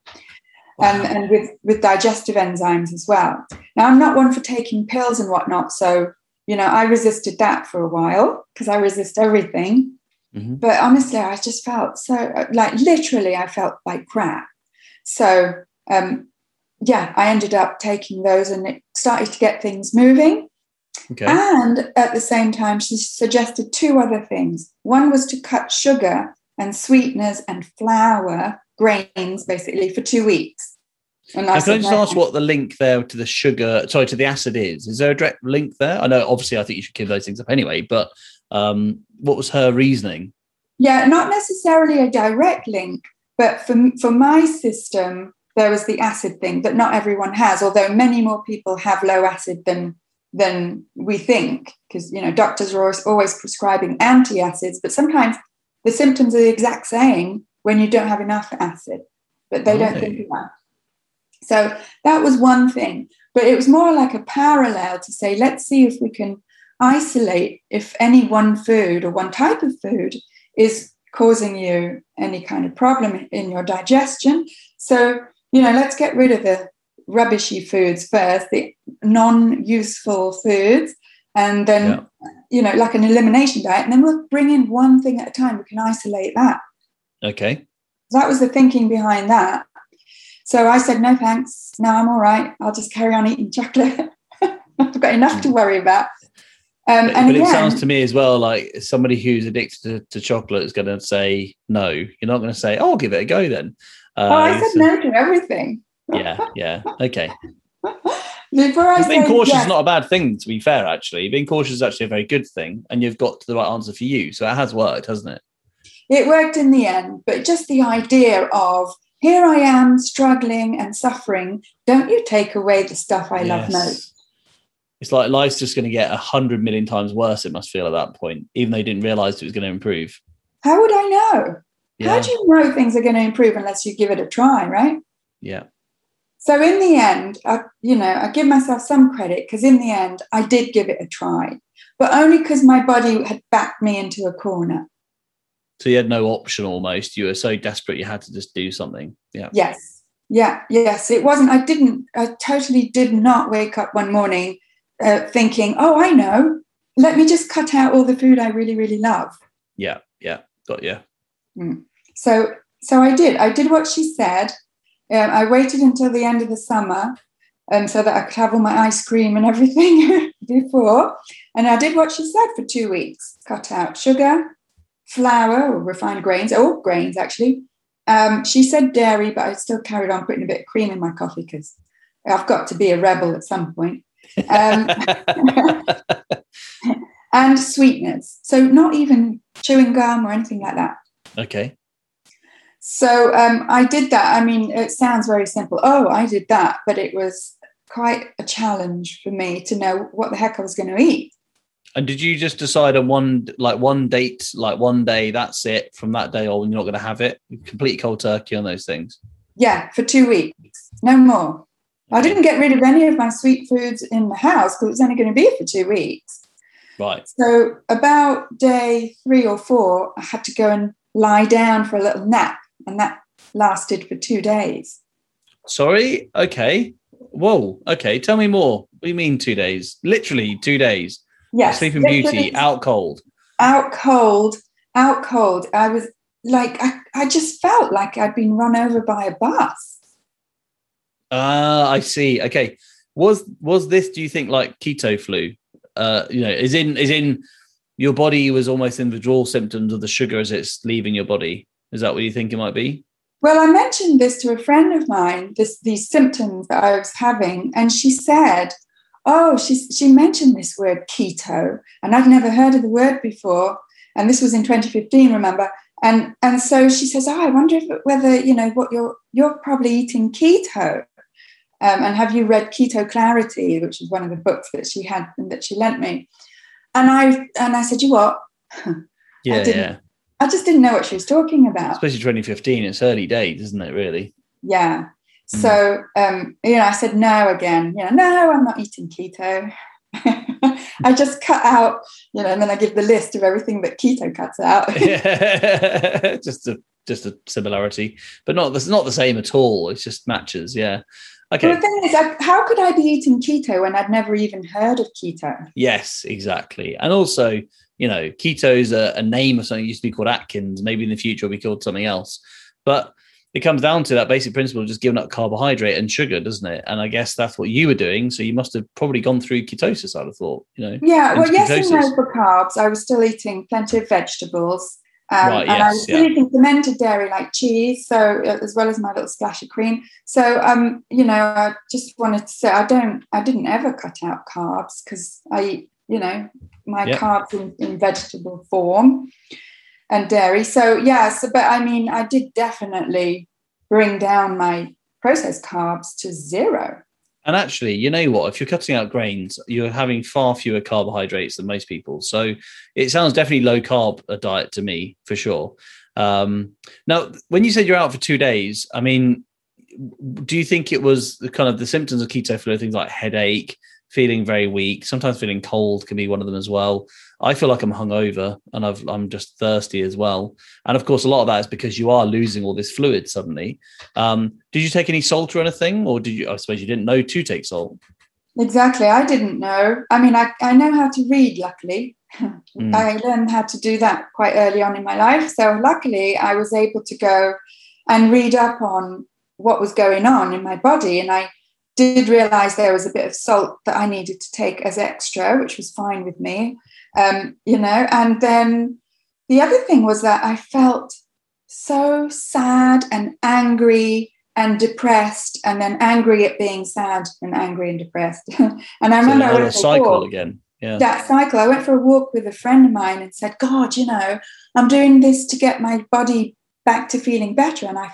And, and with, with digestive enzymes as well. Now, I'm not one for taking pills and whatnot. So, you know, I resisted that for a while because I resist everything. Mhm. But honestly, I just felt so like literally, I felt like crap. So, um, yeah, I ended up taking those and it started to get things moving. Okay. And at the same time, she suggested two other things. One was to cut sugar and sweeteners and flour grains basically for two weeks. And Now, can I just "No, ask what the link there to the sugar, sorry, to the acid is? Is there a direct link there? I know, obviously, I think you should give those things up anyway, but um, what was her reasoning? Yeah, not necessarily a direct link, but for, for my system, there was the acid thing that not everyone has, although many more people have low acid than than we think, because you know doctors are always, always prescribing anti-acids, but sometimes the symptoms are the exact same when you don't have enough acid, but they don't think that. So that was one thing, but it was more like a parallel to say, let's see if we can isolate if any one food or one type of food is causing you any kind of problem in your digestion. So, you know, let's get rid of the rubbishy foods first, the non useful foods, and then, you know, like an elimination diet. And then we'll bring in one thing at a time. We can isolate that. Okay. That was the thinking behind that. So I said, no thanks. No, I'm all right. I'll just carry on eating chocolate. <laughs> I've got enough to worry about. Um, But, and but it sounds to me as well like somebody who's addicted to, to chocolate is going to say no. You're not going to say, "Oh, I'll give it a go then." Uh, oh, I said so- no to everything. Yeah, yeah. Okay. <laughs> Before I being say cautious yes, is not a bad thing, to be fair, actually. Being cautious is actually a very good thing, and you've got to the right answer for you. So it has worked, hasn't it? It worked in the end, but just the idea of here I am struggling and suffering, don't you take away the stuff I love most. It's like life's just going to get a hundred million times worse. It must feel at that point, even though you didn't realize it was going to improve. How would I know? Yeah, How do you know things are going to improve unless you give it a try, right? yeah, So in the end, I, you know, I give myself some credit because in the end, I did give it a try, but only because my body had backed me into a corner. So you had no option almost. You were so desperate you had to just do something. Yeah. Yes. Yeah. Yes. It wasn't, I didn't, I totally did not wake up one morning uh, thinking, oh, I know, let me just cut out all the food I really, really love. Yeah. Yeah. Got you. So, so I did. I did what she said. Um, I waited until the end of the summer um, so that I could have all my ice cream and everything <laughs> before. And I did what she said for two weeks cut out sugar, flour, or refined grains, all grains actually. Um, she said dairy, but I still carried on putting a bit of cream in my coffee because I've got to be a rebel at some point. Um, <laughs> and sweeteners. So, not even chewing gum or anything like that. okay. So um, I did that. I mean, it sounds very simple. Oh, I did that, but it was quite a challenge for me to know what the heck I was going to eat. And did you just decide on one like one date, like one day, that's it from that day on, you're not going to have it? Complete cold turkey on those things. Yeah, for two weeks, no more. I didn't get rid of any of my sweet foods in the house because it was only going to be for two weeks. Right. So about day three or four, I had to go and lie down for a little nap, and that lasted for two days. Sorry. Okay. Whoa. Okay. Tell me more. What do you mean two days? Literally two days. Yes, Sleeping Beauty out cold. out cold, out cold. I was like, I, I just felt like I'd been run over by a bus. Ah, I see. Okay. Was was this? Do you think like keto flu? Uh, you know, is in is in your body was almost in withdrawal symptoms of the sugar as it's leaving your body. Is that what you think it might be? Well, I mentioned this to a friend of mine, this, these symptoms that I was having, and she said, Oh, she, she mentioned this word keto, and I'd never heard of the word before. And this was in 2015, remember? And, and so she says, Oh, I wonder if, whether, you know, what you're, you're probably eating keto. Um, and have you read Keto Clarity, which is one of the books that she had and that she lent me? And I and I said, you what? <laughs> Yeah, didn't- yeah. I just didn't know what she was talking about. Especially 2015, it's early days, isn't it? Really? Yeah. Mm. So um, you know, I said no again. You know, no, I'm not eating keto. <laughs> I just cut out, you know, and then I give the list of everything that keto cuts out. <laughs> <laughs> just a just a similarity, but not that's not the same at all. It's just matches. Yeah. Okay. Well, the thing is, I, how could I be eating keto when I'd never even heard of keto? Yes, exactly. And also, you know, keto is a, a name of something that used to be called Atkins. Maybe in the future it'll be called something else. But it comes down to that basic principle of just giving up carbohydrate and sugar, doesn't it? And I guess that's what you were doing. So you must have probably gone through ketosis, I'd have thought, you know. Yeah, well, yes and no for carbs. I was still eating plenty of vegetables. Um, Right, and I yes, was yeah. still eating fermented dairy like cheese, so uh, as well as my little splash of cream. So, um, you know, I just wanted to say I don't, I didn't ever cut out carbs because I eat, you know, my Yeah. carbs in, in vegetable form and dairy. So, yes, but I mean, I did definitely bring down my processed carbs to zero. And actually, you know what? If you're cutting out grains, you're having far fewer carbohydrates than most people. So it sounds definitely low carb a diet to me, for sure. Um, now, when you said you're out for two days, I mean, do you think it was the kind of the symptoms of keto flu, things like headache, feeling very weak, sometimes feeling cold can be one of them as well. I feel like I'm hungover and I've, I'm just thirsty as well. And of course, a lot of that is because you are losing all this fluid suddenly. Um, did you take any salt or anything, or did you? I suppose you didn't know to take salt. Exactly. I didn't know. I mean, I, I know how to read, luckily. Mm. I learned how to do that quite early on in my life. So, luckily, I was able to go and read up on what was going on in my body. And I did realize there was a bit of salt that I needed to take as extra, which was fine with me. Um, you know, and then the other thing was that I felt so sad and angry and depressed, and then angry at being sad and angry and depressed. <laughs> and I So remember I went for a cycle walk again. Yeah. that cycle. I went for a walk with a friend of mine and said, God, you know, I'm doing this to get my body back to feeling better. And I,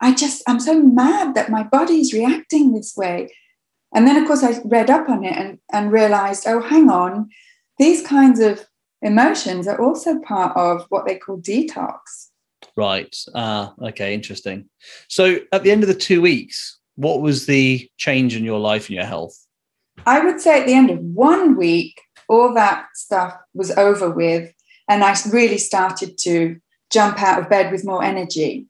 I just, I'm so mad that my body's reacting this way. And then, of course, I read up on it and, and realized, oh, hang on, these kinds of emotions are also part of what they call detox. Right. Ah, okay, interesting. So at the end of the two weeks, what was the change in your life and your health? I would say at the end of one week, all that stuff was over with. And I really started to jump out of bed with more energy.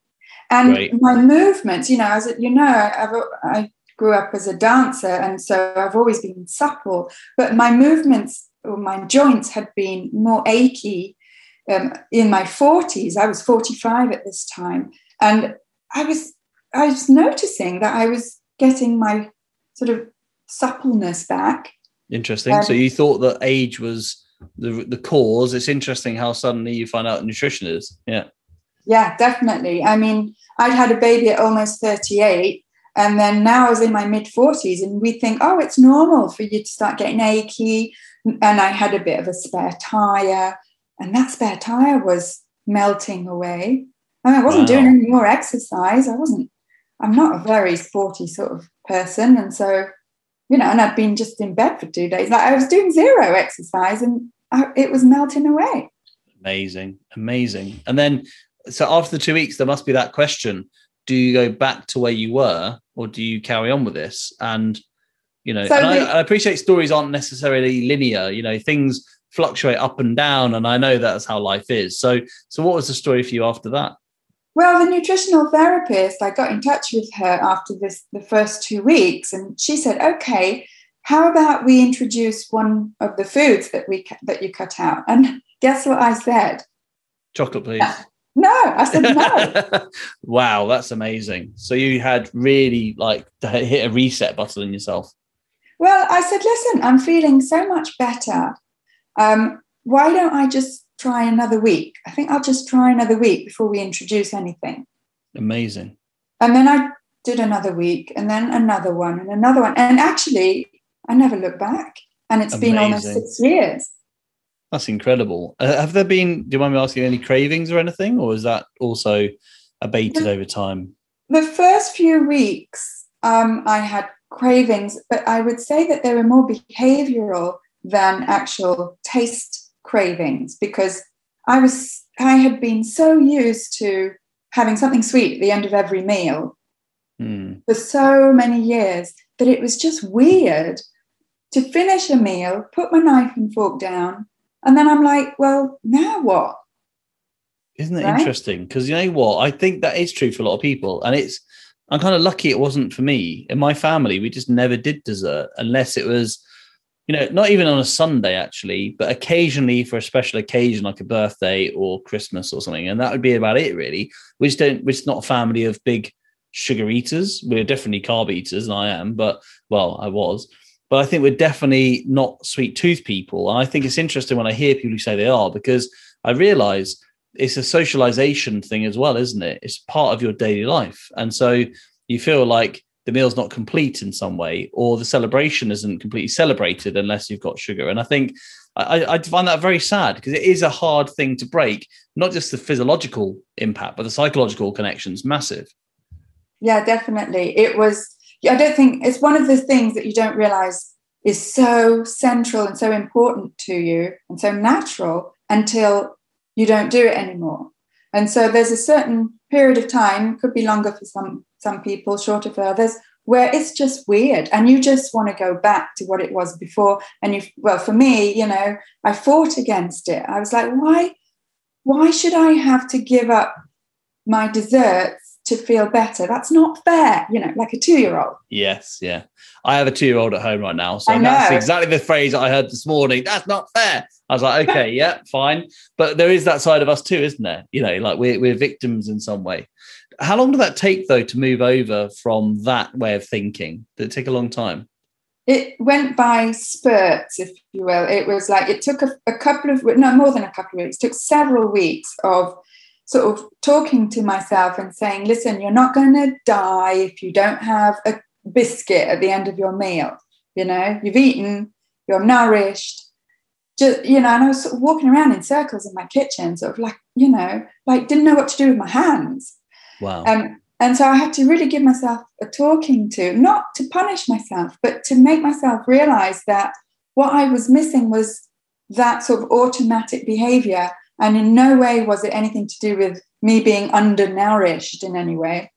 And Great. my movements, you know, as you know, I've, I grew up as a dancer. And so I've always been supple, but my movements or my joints had been more achy um, in my 40s. I was 45 at this time. And I was, I was noticing that I was getting my sort of suppleness back. Interesting. so Um, you thought that age was the the cause. It's interesting how suddenly you find out nutrition is. Yeah. Yeah, definitely. I mean, I'd had a baby at almost 38, and then now I was in my mid 40s, and we think, oh, it's normal for you to start getting achy. And I had a bit of a spare tire, and that spare tire was melting away. And I wasn't Wow. doing any more exercise. I wasn't, I'm not a very sporty sort of person. And so, you know, and I'd been just in bed for two days. Like I was doing zero exercise, and I, it was melting away. Amazing. Amazing. And then so after the two weeks, there must be that question. Do you go back to where you were or do you carry on with this? And you know, So and I, the- I appreciate stories aren't necessarily linear, you know, things fluctuate up and down, and I know that's how life is. So so what was the story for you after that? Well, the nutritional therapist, I got in touch with her after this the first two weeks, and she said, "Okay, how about we introduce one of the foods that we that you cut out?" And guess what I said? Chocolate, please. <laughs> No, I said no. <laughs> wow, that's amazing. So you had really like hit a reset button on yourself. well, I said, "Listen, I'm feeling so much better. Um, why don't I just try another week? I think I'll just try another week before we introduce anything." Amazing. And then I did another week, and then another one, and another one, and actually, I never looked back. And it's been almost six years. That's incredible. Uh, have there been, do you mind me asking, any cravings or anything? Or is that also abated over time? The first few weeks, um, I had cravings, but I would say that they were more behavioral than actual taste cravings because I was I had been so used to having something sweet at the end of every meal Mm. for so many years that it was just weird to finish a meal, put my knife and fork down, and then I'm like, well, now what? Isn't it Right? interesting? Because you know what? I think that is true for a lot of people. And it's, I'm kind of lucky it wasn't for me. In my family, we just never did dessert unless it was, you know, not even on a Sunday actually, but occasionally for a special occasion like a birthday or Christmas or something. And that would be about it really. We just don't, we're just not a family of big sugar eaters. We're definitely carb eaters, and I am, but well, I was. But I think we're definitely not sweet tooth people. And I think it's interesting when I hear people who say they are because I realize it's a socialization thing as well, isn't it? It's part of your daily life. And so you feel like the meal's not complete in some way, or the celebration isn't completely celebrated unless you've got sugar. And I think I, I find that very sad because it is a hard thing to break, not just the physiological impact, but the psychological connection's massive. Yeah, definitely. It was, I don't think it's one of the things that you don't realize is so central and so important to you and so natural until you don't do it anymore. And so there's a certain period of time, could be longer for some some people, shorter for others, where it's just weird and you just want to go back to what it was before. And you well, for me, you know, I fought against it. I was like, why, why should I have to give up my desserts to feel better? That's not fair, you know, like a two-year-old. Yes, yeah. I have a two year old at home right now. So that's exactly the phrase I heard this morning. That's not fair. I was like, okay, <laughs> yeah, fine. But there is that side of us too, isn't there? You know, like we're, we're victims in some way. How long did that take, though, to move over from that way of thinking? Did it take a long time? it went by spurts, if you will. It was like it took a, a couple of no more than a couple of weeks. It took several weeks of sort of talking to myself and saying, "Listen, you're not going to die if you don't have a biscuit at the end of your meal. You know, you've eaten, you're nourished." Just you know, and I was sort of walking around in circles in my kitchen, sort of like you know, like didn't know what to do with my hands. Wow. Um, and so I had to really give myself a talking to, not to punish myself, but to make myself realize that what I was missing was that sort of automatic behavior. And in no way was it anything to do with me being undernourished in any way.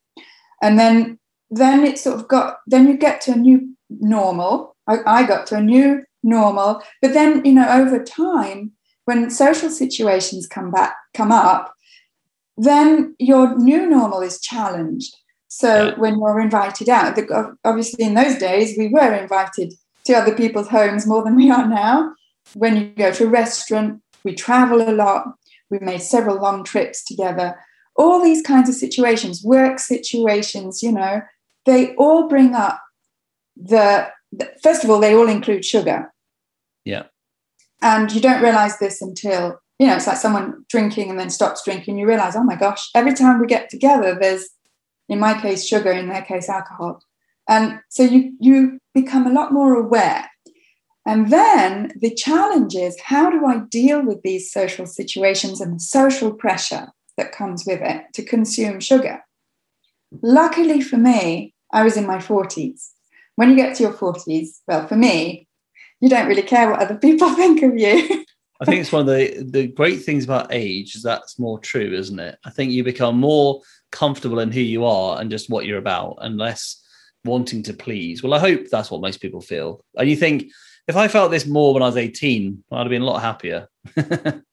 And then then it sort of got then you get to a new normal. I, I got to a new normal. But then, you know, over time, when social situations come back come up, then your new normal is challenged. So Yeah. when you're invited out, obviously in those days we were invited to other people's homes more than we are now. When you go to a restaurant, we travel a lot. We made several long trips together. All these kinds of situations, work situations, you know, they all bring up the, the first of all, they all include sugar. Yeah. And you don't realize this until you know, it's like someone drinking and then stops drinking. You realize, oh my gosh, every time we get together, there's, in my case, sugar, in their case, alcohol. And so you, you become a lot more aware. And then the challenge is how do I deal with these social situations and the social pressure that comes with it to consume sugar? Luckily for me, I was in my 40s. When you get to your 40s, well, for me, you don't really care what other people <laughs> think of you. I think it's one of the the great things about age is that's more true, isn't it? I think you become more comfortable in who you are and just what you're about, and less wanting to please. Well, I hope that's what most people feel. And you think if I felt this more when I was 18, I'd have been a lot happier. <laughs>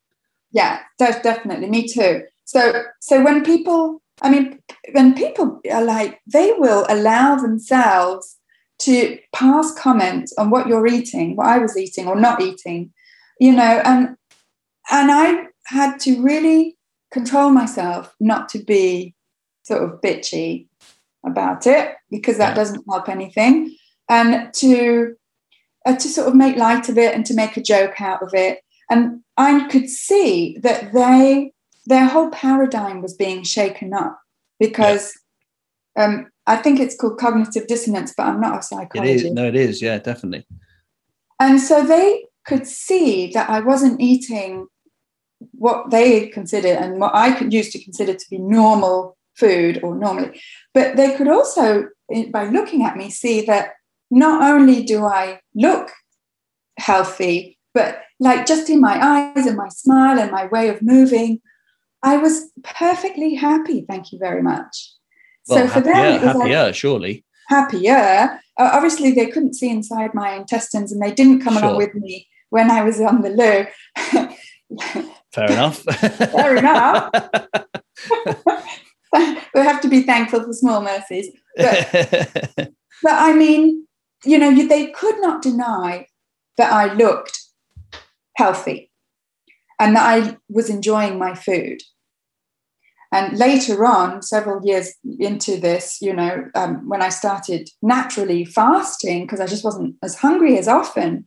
Yeah, def- definitely. Me too. So, so when people, I mean, when people are like, they will allow themselves to pass comment on what you're eating, what I was eating or not eating, you know, and and I had to really control myself not to be sort of bitchy about it because that Yeah. doesn't help anything, and to uh, to sort of make light of it and to make a joke out of it and I could see that they their whole paradigm was being shaken up because um, I think it's called cognitive dissonance, but I'm not a psychologist. is no, it is, yeah, definitely. And so they could see that I wasn't eating what they considered and what I could use to consider to be normal food or normally, but they could also, by looking at me, see that not only do I look healthy, but like just in my eyes and my smile and my way of moving, I was perfectly happy. Thank you very much. Well, so for happier, them, was like- surely. happier. Uh, obviously, they couldn't see inside my intestines and they didn't come along with me when I was on the loo. Fair enough. <laughs> Fair enough. <laughs> <laughs> we have to be thankful for small mercies. But, but I mean, you know, you, they could not deny that I looked healthy and that I was enjoying my food. And later on, several years into this, you know, um, when I started naturally fasting because I just wasn't as hungry as often,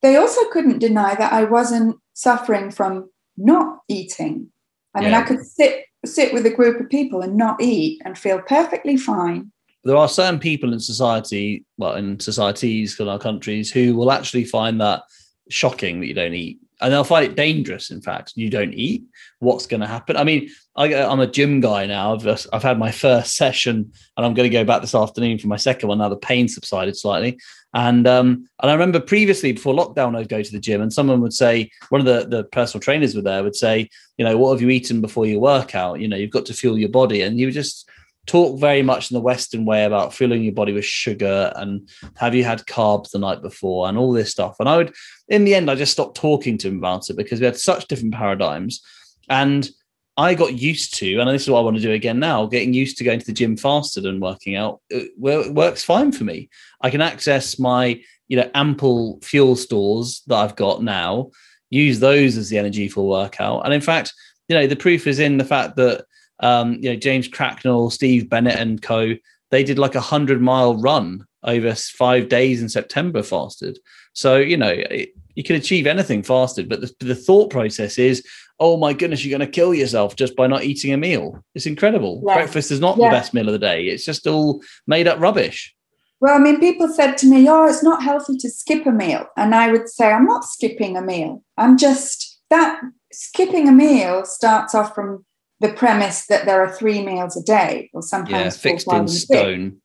they also couldn't deny that I wasn't suffering from not eating. I mean, I could sit sit with a group of people and not eat and feel perfectly fine. There are certain people in society, well, in societies in our countries, who will actually find that shocking that you don't eat, and they'll find it dangerous. In fact, you don't eat. What's going to happen? I mean, I, I'm a gym guy now. I've I've had my first <laughs> session, and I'm going to go back this afternoon for my second one. Now the pain subsided slightly, and um, and I remember previously before lockdown, I'd go to the gym, and someone would say, one of the the personal trainers were there, would say, you know, what have you eaten before your workout? You know, you've got to fuel your body, and you just talk very much in the Western way about filling your body with sugar and have you had carbs the night before and all this stuff. And I would, in the end, I just stopped talking to him about it because we had such different paradigms. And I got used to, and this is what I want to do again now, getting used to going to the gym faster than working out. It works fine for me. I can access my, you know, ample fuel stores that I've got now, use those as the energy for workout. And in fact, you know, the proof is in the fact that um, you know, James Cracknell, Steve Bennett, and co. They did like a hundred mile run over five days in September fasted. So you know, it, you can achieve anything fasted, but the, the thought process is, oh my goodness, you're going to kill yourself just by not eating a meal. It's incredible. Yeah. Breakfast is not Yeah. the best meal of the day. It's just all made up rubbish. Well, I mean, people said to me, oh, it's not healthy to skip a meal. And I would say, I'm not skipping a meal. I'm just that skipping a meal starts off from the premise that there are three meals a day, or sometimes four, fixed in six. stone.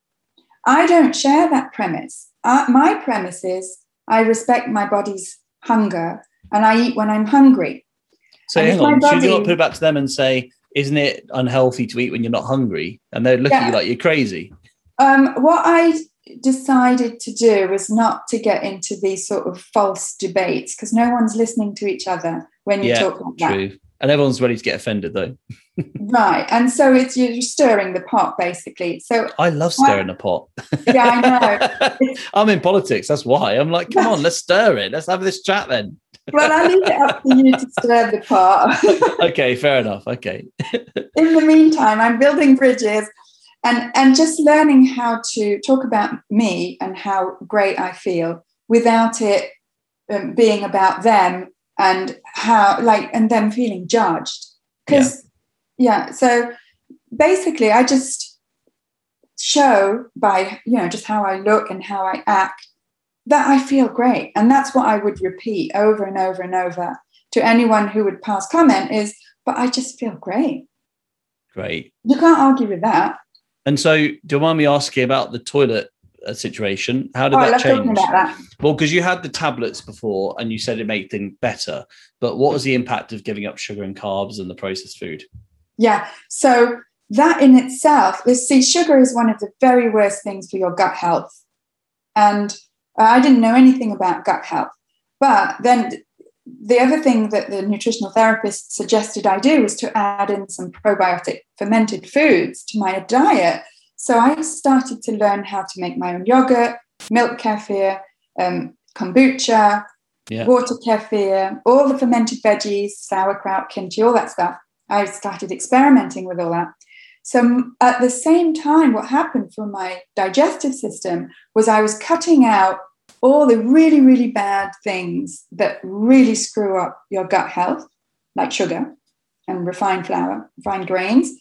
I don't share that premise. Uh, my premise is I respect my body's hunger and I eat when I'm hungry. So And hang on, should you not put it back to them and say, isn't it unhealthy to eat when you're not hungry? And they look at Yeah. you like you're crazy. Um, what I decided to do was not to get into these sort of false debates because no one's listening to each other when you Yeah, talk like that. And everyone's ready to get offended though. Right. And so it's you're stirring the pot basically. So I love stirring the pot. yeah, I know. <laughs> I'm in politics. That's why. I'm like, come on, let's stir it. Let's have this chat then. <laughs> Well, I leave it up to you to stir the pot. <laughs> okay, fair enough. Okay. In the meantime, I'm building bridges and and just learning how to talk about me and how great I feel without it um, being about them and how like and them feeling judged. Because yeah, so basically, I just show by you know just how I look and how I act that I feel great, and that's what I would repeat over and over and over to anyone who would pass comment is, but I just feel great. Great. You can't argue with that. And so, do you mind me asking about the toilet uh, situation? How did Oh, that change? that. Well, because you had the tablets before and you said it made things better. But what was the impact of giving up sugar and carbs and the processed food? Yeah. So that in itself, let's see, sugar is one of the very worst things for your gut health. And uh, I didn't know anything about gut health. But then the other thing that the nutritional therapist suggested I do was to add in some probiotic fermented foods to my diet. So I started to learn how to make my own yogurt, milk kefir, um, kombucha, Yeah. water kefir, all the fermented veggies, sauerkraut, kimchi, all that stuff. I started experimenting with all that. So at the same time, what happened for my digestive system was I was cutting out all the really, really bad things that really screw up your gut health, like sugar and refined flour, refined grains.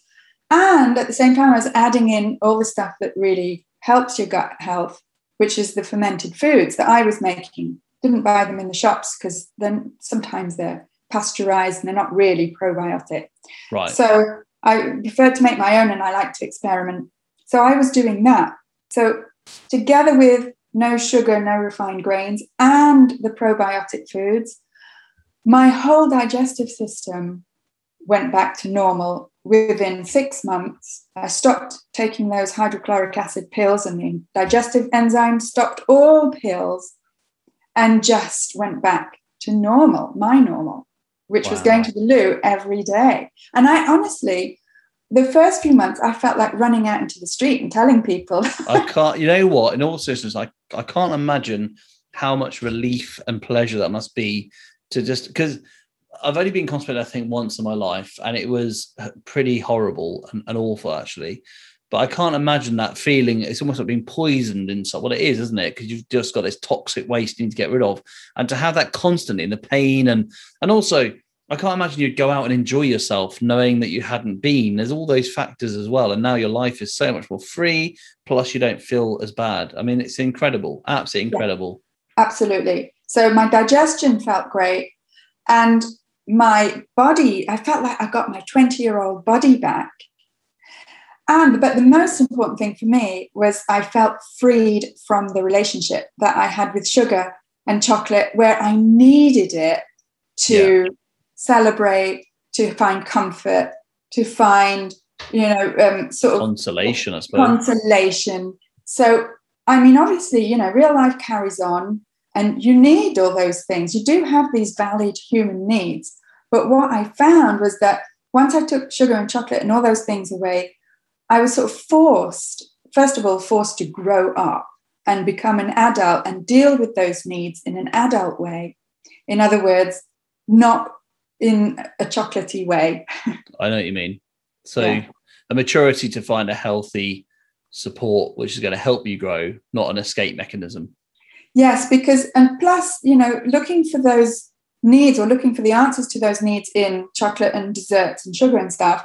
And at the same time, I was adding in all the stuff that really helps your gut health, which is the fermented foods that I was making. Didn't buy them in the shops because then sometimes they're pasteurized and they're not really probiotic. Right. So I preferred to make my own and I like to experiment. So I was doing that. So together with no sugar, no refined grains, and the probiotic foods, my whole digestive system went back to normal within six months. I stopped taking those hydrochloric acid pills, and the digestive enzymes stopped all pills and just went back to normal, my normal, which wow. was going to the loo every day. And I honestly, the first few months, I felt like running out into the street and telling people. <laughs> I can't, you know what? In all seriousness, I, I can't imagine how much relief and pleasure that must be to just because I've only been constipated, I think, once in my life, and it was pretty horrible and, and, awful, actually. But I can't imagine that feeling. It's almost like being poisoned inside. Well, it is, isn't it? Because you've just got this toxic waste you need to get rid of, and to have that constantly in the pain and and also I can't imagine you'd go out and enjoy yourself knowing that you hadn't been. There's all those factors as well. And now your life is so much more free, plus you don't feel as bad. I mean, it's incredible, absolutely incredible. Yeah, absolutely. So my digestion felt great. And my body, I felt like I got my 20 year old body back. And but the most important thing for me was I felt freed from the relationship that I had with sugar and chocolate, where I needed it to yeah celebrate, to find comfort, to find, you know, um, sort of consolation, I suppose. Consolation. So, I mean, obviously, you know, real life carries on and you need all those things. You do have these valid human needs. But what I found was that once I took sugar and chocolate and all those things away, I was sort of forced, first of all, forced to grow up and become an adult and deal with those needs in an adult way. In other words, not in a chocolatey way. <laughs> I know what you mean. So yeah. a maturity to find a healthy support, which is going to help you grow, not an escape mechanism. Yes, because and plus, you know, looking for those needs or looking for the answers to those needs in chocolate and desserts and sugar and stuff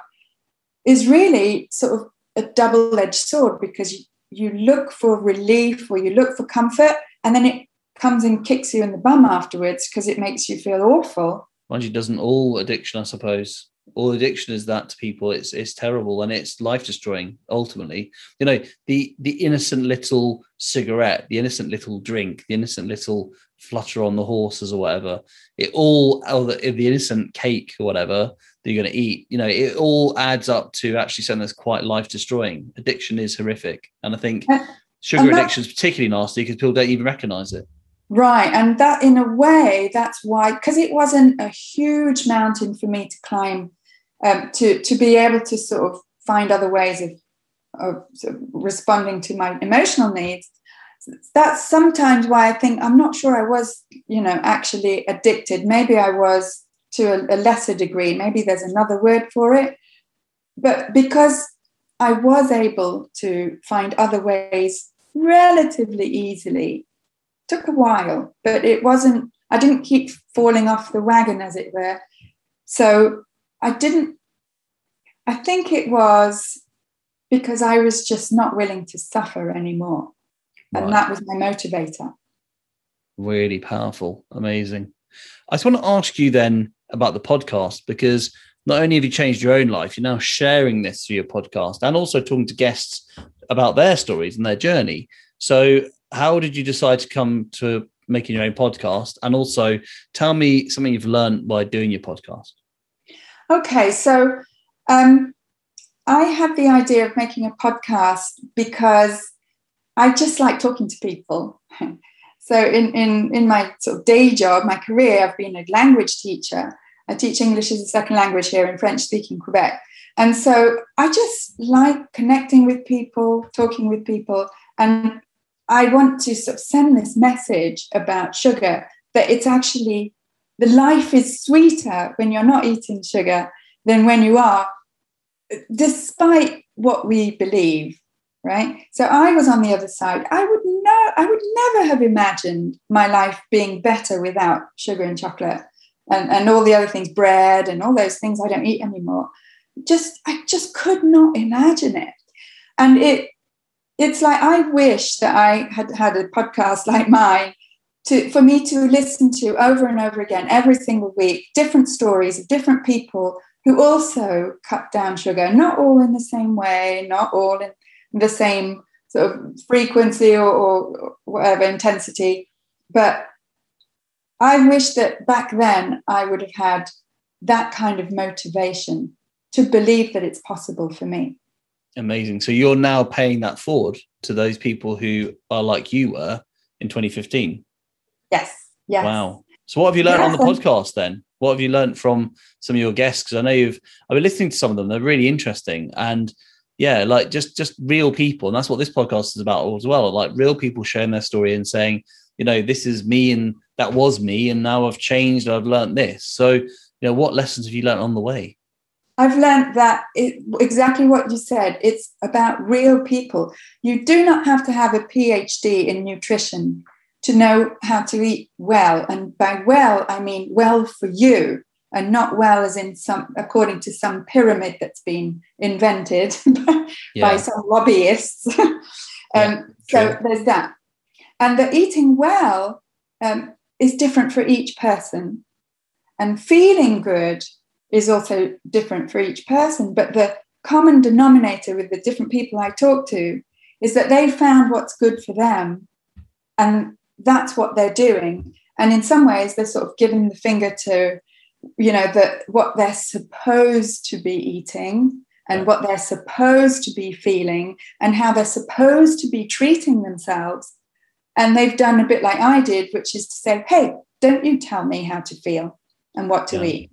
is really sort of a double-edged sword because you, you look for relief or you look for comfort and then it comes and kicks you in the bum afterwards because it makes you feel awful mind you, doesn't all addiction, I suppose. All addiction is that to people. It's it's terrible and it's life destroying. Ultimately, you know the the innocent little cigarette, the innocent little drink, the innocent little flutter on the horses or whatever. It all, or the, the innocent cake or whatever that you're going to eat. You know, it all adds up to actually something that's quite life destroying. Addiction is horrific, and I think sugar addiction is particularly nasty because people don't even recognize it. Right. And that, in a way, that's why, because it wasn't a huge mountain for me to climb, um, to, to be able to sort of find other ways of, of, sort of responding to my emotional needs. That's sometimes why I think I'm not sure I was, you know, actually addicted. Maybe I was to a, a lesser degree. Maybe there's another word for it. But because I was able to find other ways relatively easily took a while, but it wasn't, I didn't keep falling off the wagon, as it were. So I didn't, I think it was because I was just not willing to suffer anymore. And that was my motivator. Really powerful. Amazing. I just want to ask you then about the podcast because not only have you changed your own life, you're now sharing this through your podcast and also talking to guests about their stories and their journey. So, how did you decide to come to making your own podcast? And also tell me something you've learned by doing your podcast. Okay, so um, I had the idea of making a podcast because I just like talking to people. <laughs> so in, in, in my sort of day job, my career, I've been a language teacher. I teach English as a second language here in French speaking Quebec. And so I just like connecting with people, talking with people, and I want to sort of send this message about sugar that it's actually the life is sweeter when you're not eating sugar than when you are, despite what we believe, right? So I was on the other side. I would no, I would never have imagined my life being better without sugar and chocolate and, and all the other things, bread and all those things I don't eat anymore. Just I just could not imagine it. And it it's like I wish that I had had a podcast <laughs> like mine to for me to listen to over and over again every single week, different stories of different people who also cut down sugar, not all in the same way, not all in the same sort of frequency or, or whatever intensity. But I wish that back then I would have had that kind of motivation to believe that it's possible for me. Amazing. So you're now paying that forward to those people who are like you were in 2015. Yes. Yes. Wow. So what have you learned Yeah. on the podcast then? What have you learned from some of your guests? Because I know you've I've been listening to some of them. They're really interesting. And yeah, like just just real people. And that's what this podcast is about as well. Like real people sharing their story and saying, you know, this is me and that was me, and now I've changed, I've learned this. So, you know, what lessons have you learned on the way? I've learned that it, exactly what you said. It's about real people. You do not have to have a PhD in nutrition to know how to eat well. And by well, I mean well for you and not well as in some, according to some pyramid that's been invented <laughs> by Yeah. some lobbyists. <laughs> um, Yeah, so there's that. And the eating well um, is different for each person. And feeling good is also different for each person. But the common denominator with the different people I talk to is that they found what's good for them. And that's what they're doing. And in some ways, they're sort of giving the finger to, you know, that what they're supposed to be eating and what they're supposed to be feeling and how they're supposed to be treating themselves. And they've done a bit like I did, which is to say, hey, don't you tell me how to feel and what to Yeah. eat.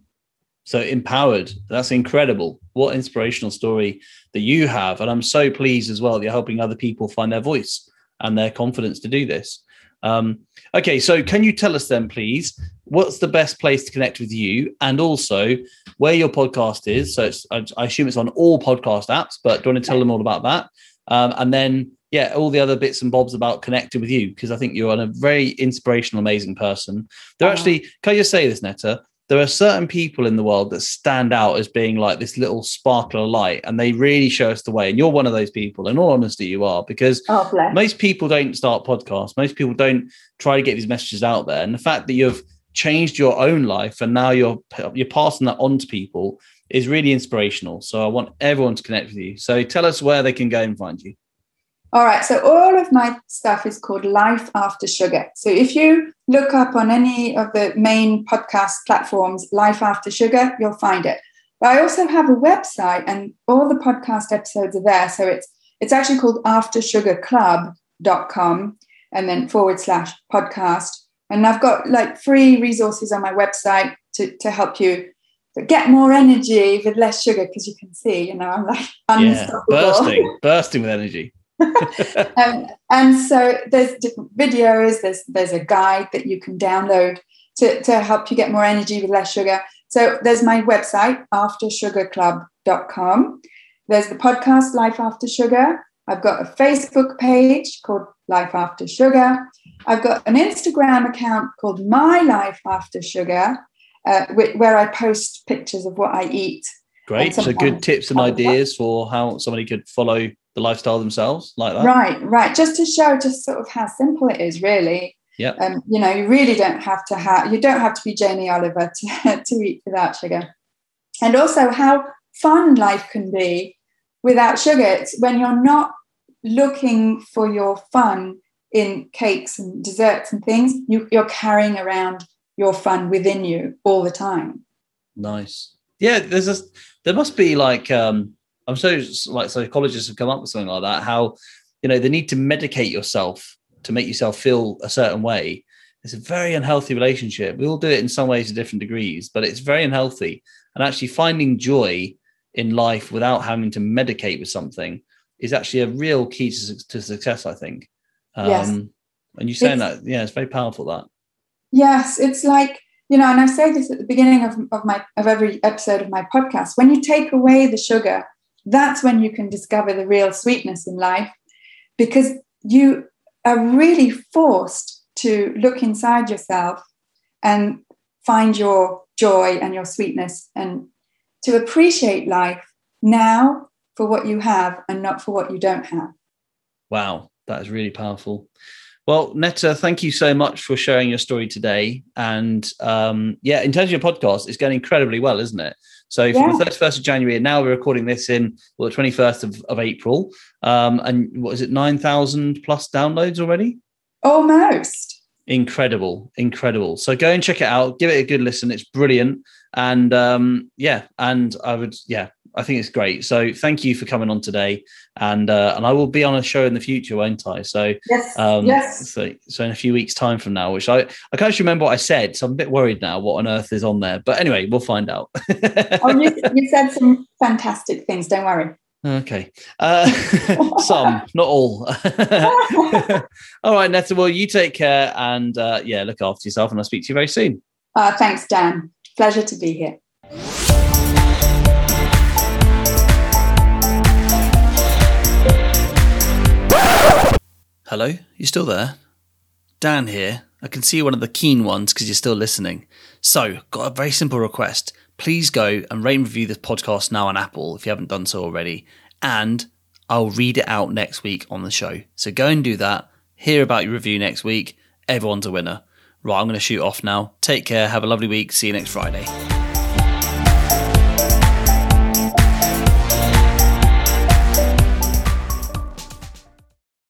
So empowered. That's incredible. What inspirational story that you have. And I'm so pleased as well that you're helping other people find their voice and their confidence to do this. Um, okay, so can you tell us then, please, what's the best place to connect with you and also where your podcast is? So it's, I, I assume it's on all podcast apps, but do you want to tell them all about that? Um, and then, yeah, all the other bits and bobs about connecting with you, because I think you're a very inspirational, amazing person. There Oh. actually, can I just say this, Netta? There are certain people in the world that stand out as being like this little sparkle of light, and they really show us the way. And you're one of those people. In all honesty, you are because Oh, most people don't start podcasts. Most people don't try to get these messages out there. And the fact that you've changed your own life and now you're you're passing that on to people is really inspirational. So I want everyone to connect with you. So tell us where they can go and find you. All right. So all of my stuff is called Life After Sugar. So if you look up on any of the main podcast platforms, Life After Sugar, you'll find it. But I also have a website and all the podcast episodes are there. So it's it's actually called aftersugarclub.com and then forward slash podcast. And I've got like free resources on my website to, to help you get more energy with less sugar because you can see, you know, I'm like Yeah, unstoppable. bursting, <laughs> bursting with energy. <laughs> um, and so there's different videos there's there's a guide that you can download to, to help you get more energy with less sugar. So there's my website aftersugarclub.com there's the podcast life after sugar. I've got a facebook page called life after sugar. I've got an instagram account called my life after sugar uh, wh- where i post pictures of what i eat. Great. So good tips and ideas for how somebody could follow the lifestyle themselves, like that. Right, right. Just to show just sort of how simple it is, really. yeah Um, you know, you really don't have to have you don't have to be Jamie Oliver to, <laughs> to eat without sugar. And also how fun life can be without sugar. It's when you're not looking for your fun in cakes and desserts and things, you, you're carrying around your fun within you all the time. Nice. Yeah, there's a there must be like um I'm so like psychologists have come up with something like that. How you know the need to medicate yourself to make yourself feel a certain way. It's a very unhealthy relationship. We all do it in some ways to different degrees, but it's very unhealthy. And actually finding joy in life without having to medicate with something is actually a real key to, to success, I think. Um, Yes. And you saying It's- that, yeah, it's very powerful. That Yes, it's like you know, and I say this at the beginning of, of my of every episode of my podcast. When you take away the sugar, that's when you can discover the real sweetness in life, because you are really forced to look inside yourself and find your joy and your sweetness and to appreciate life now for what you have and not for what you don't have. Wow, that is really powerful. Well, Netta, thank you so much for sharing your story today. And um, yeah, in terms of your podcast, it's going incredibly well, isn't it? So from Yeah. the 31st of January, and now we're recording this in well, the 21st of, of April. Um, and what is it, 9,000 plus downloads already? Almost. Incredible, incredible. So go and check it out. Give it a good listen. It's brilliant. And um, yeah, and I would, yeah, I think it's great. So thank you for coming on today. And uh, and I will be on a show in the future, won't I? So Yes. um, yes. So, so in a few weeks' time from now, which I I can't actually remember what I said, so I'm a bit worried now. What on earth is on there? But anyway, we'll find out. Oh, you, you said some fantastic things. Don't worry. okay, uh, <laughs> some, not all. <laughs> all right, Netta. Well, you take care, and uh, yeah, look after yourself, and I'll speak to you very soon. Uh, thanks, Dan. Pleasure to be here. Hello, you still there? Dan here. I can see you're one of the keen ones because you're still listening. So, got a very simple request. Please go and rate and review this podcast now on Apple if you haven't done so already. And I'll read it out next week on the show. So go and do that. Hear about your review next week. Everyone's a winner. Right, I'm going to shoot off now. Take care. Have a lovely week. See you next Friday.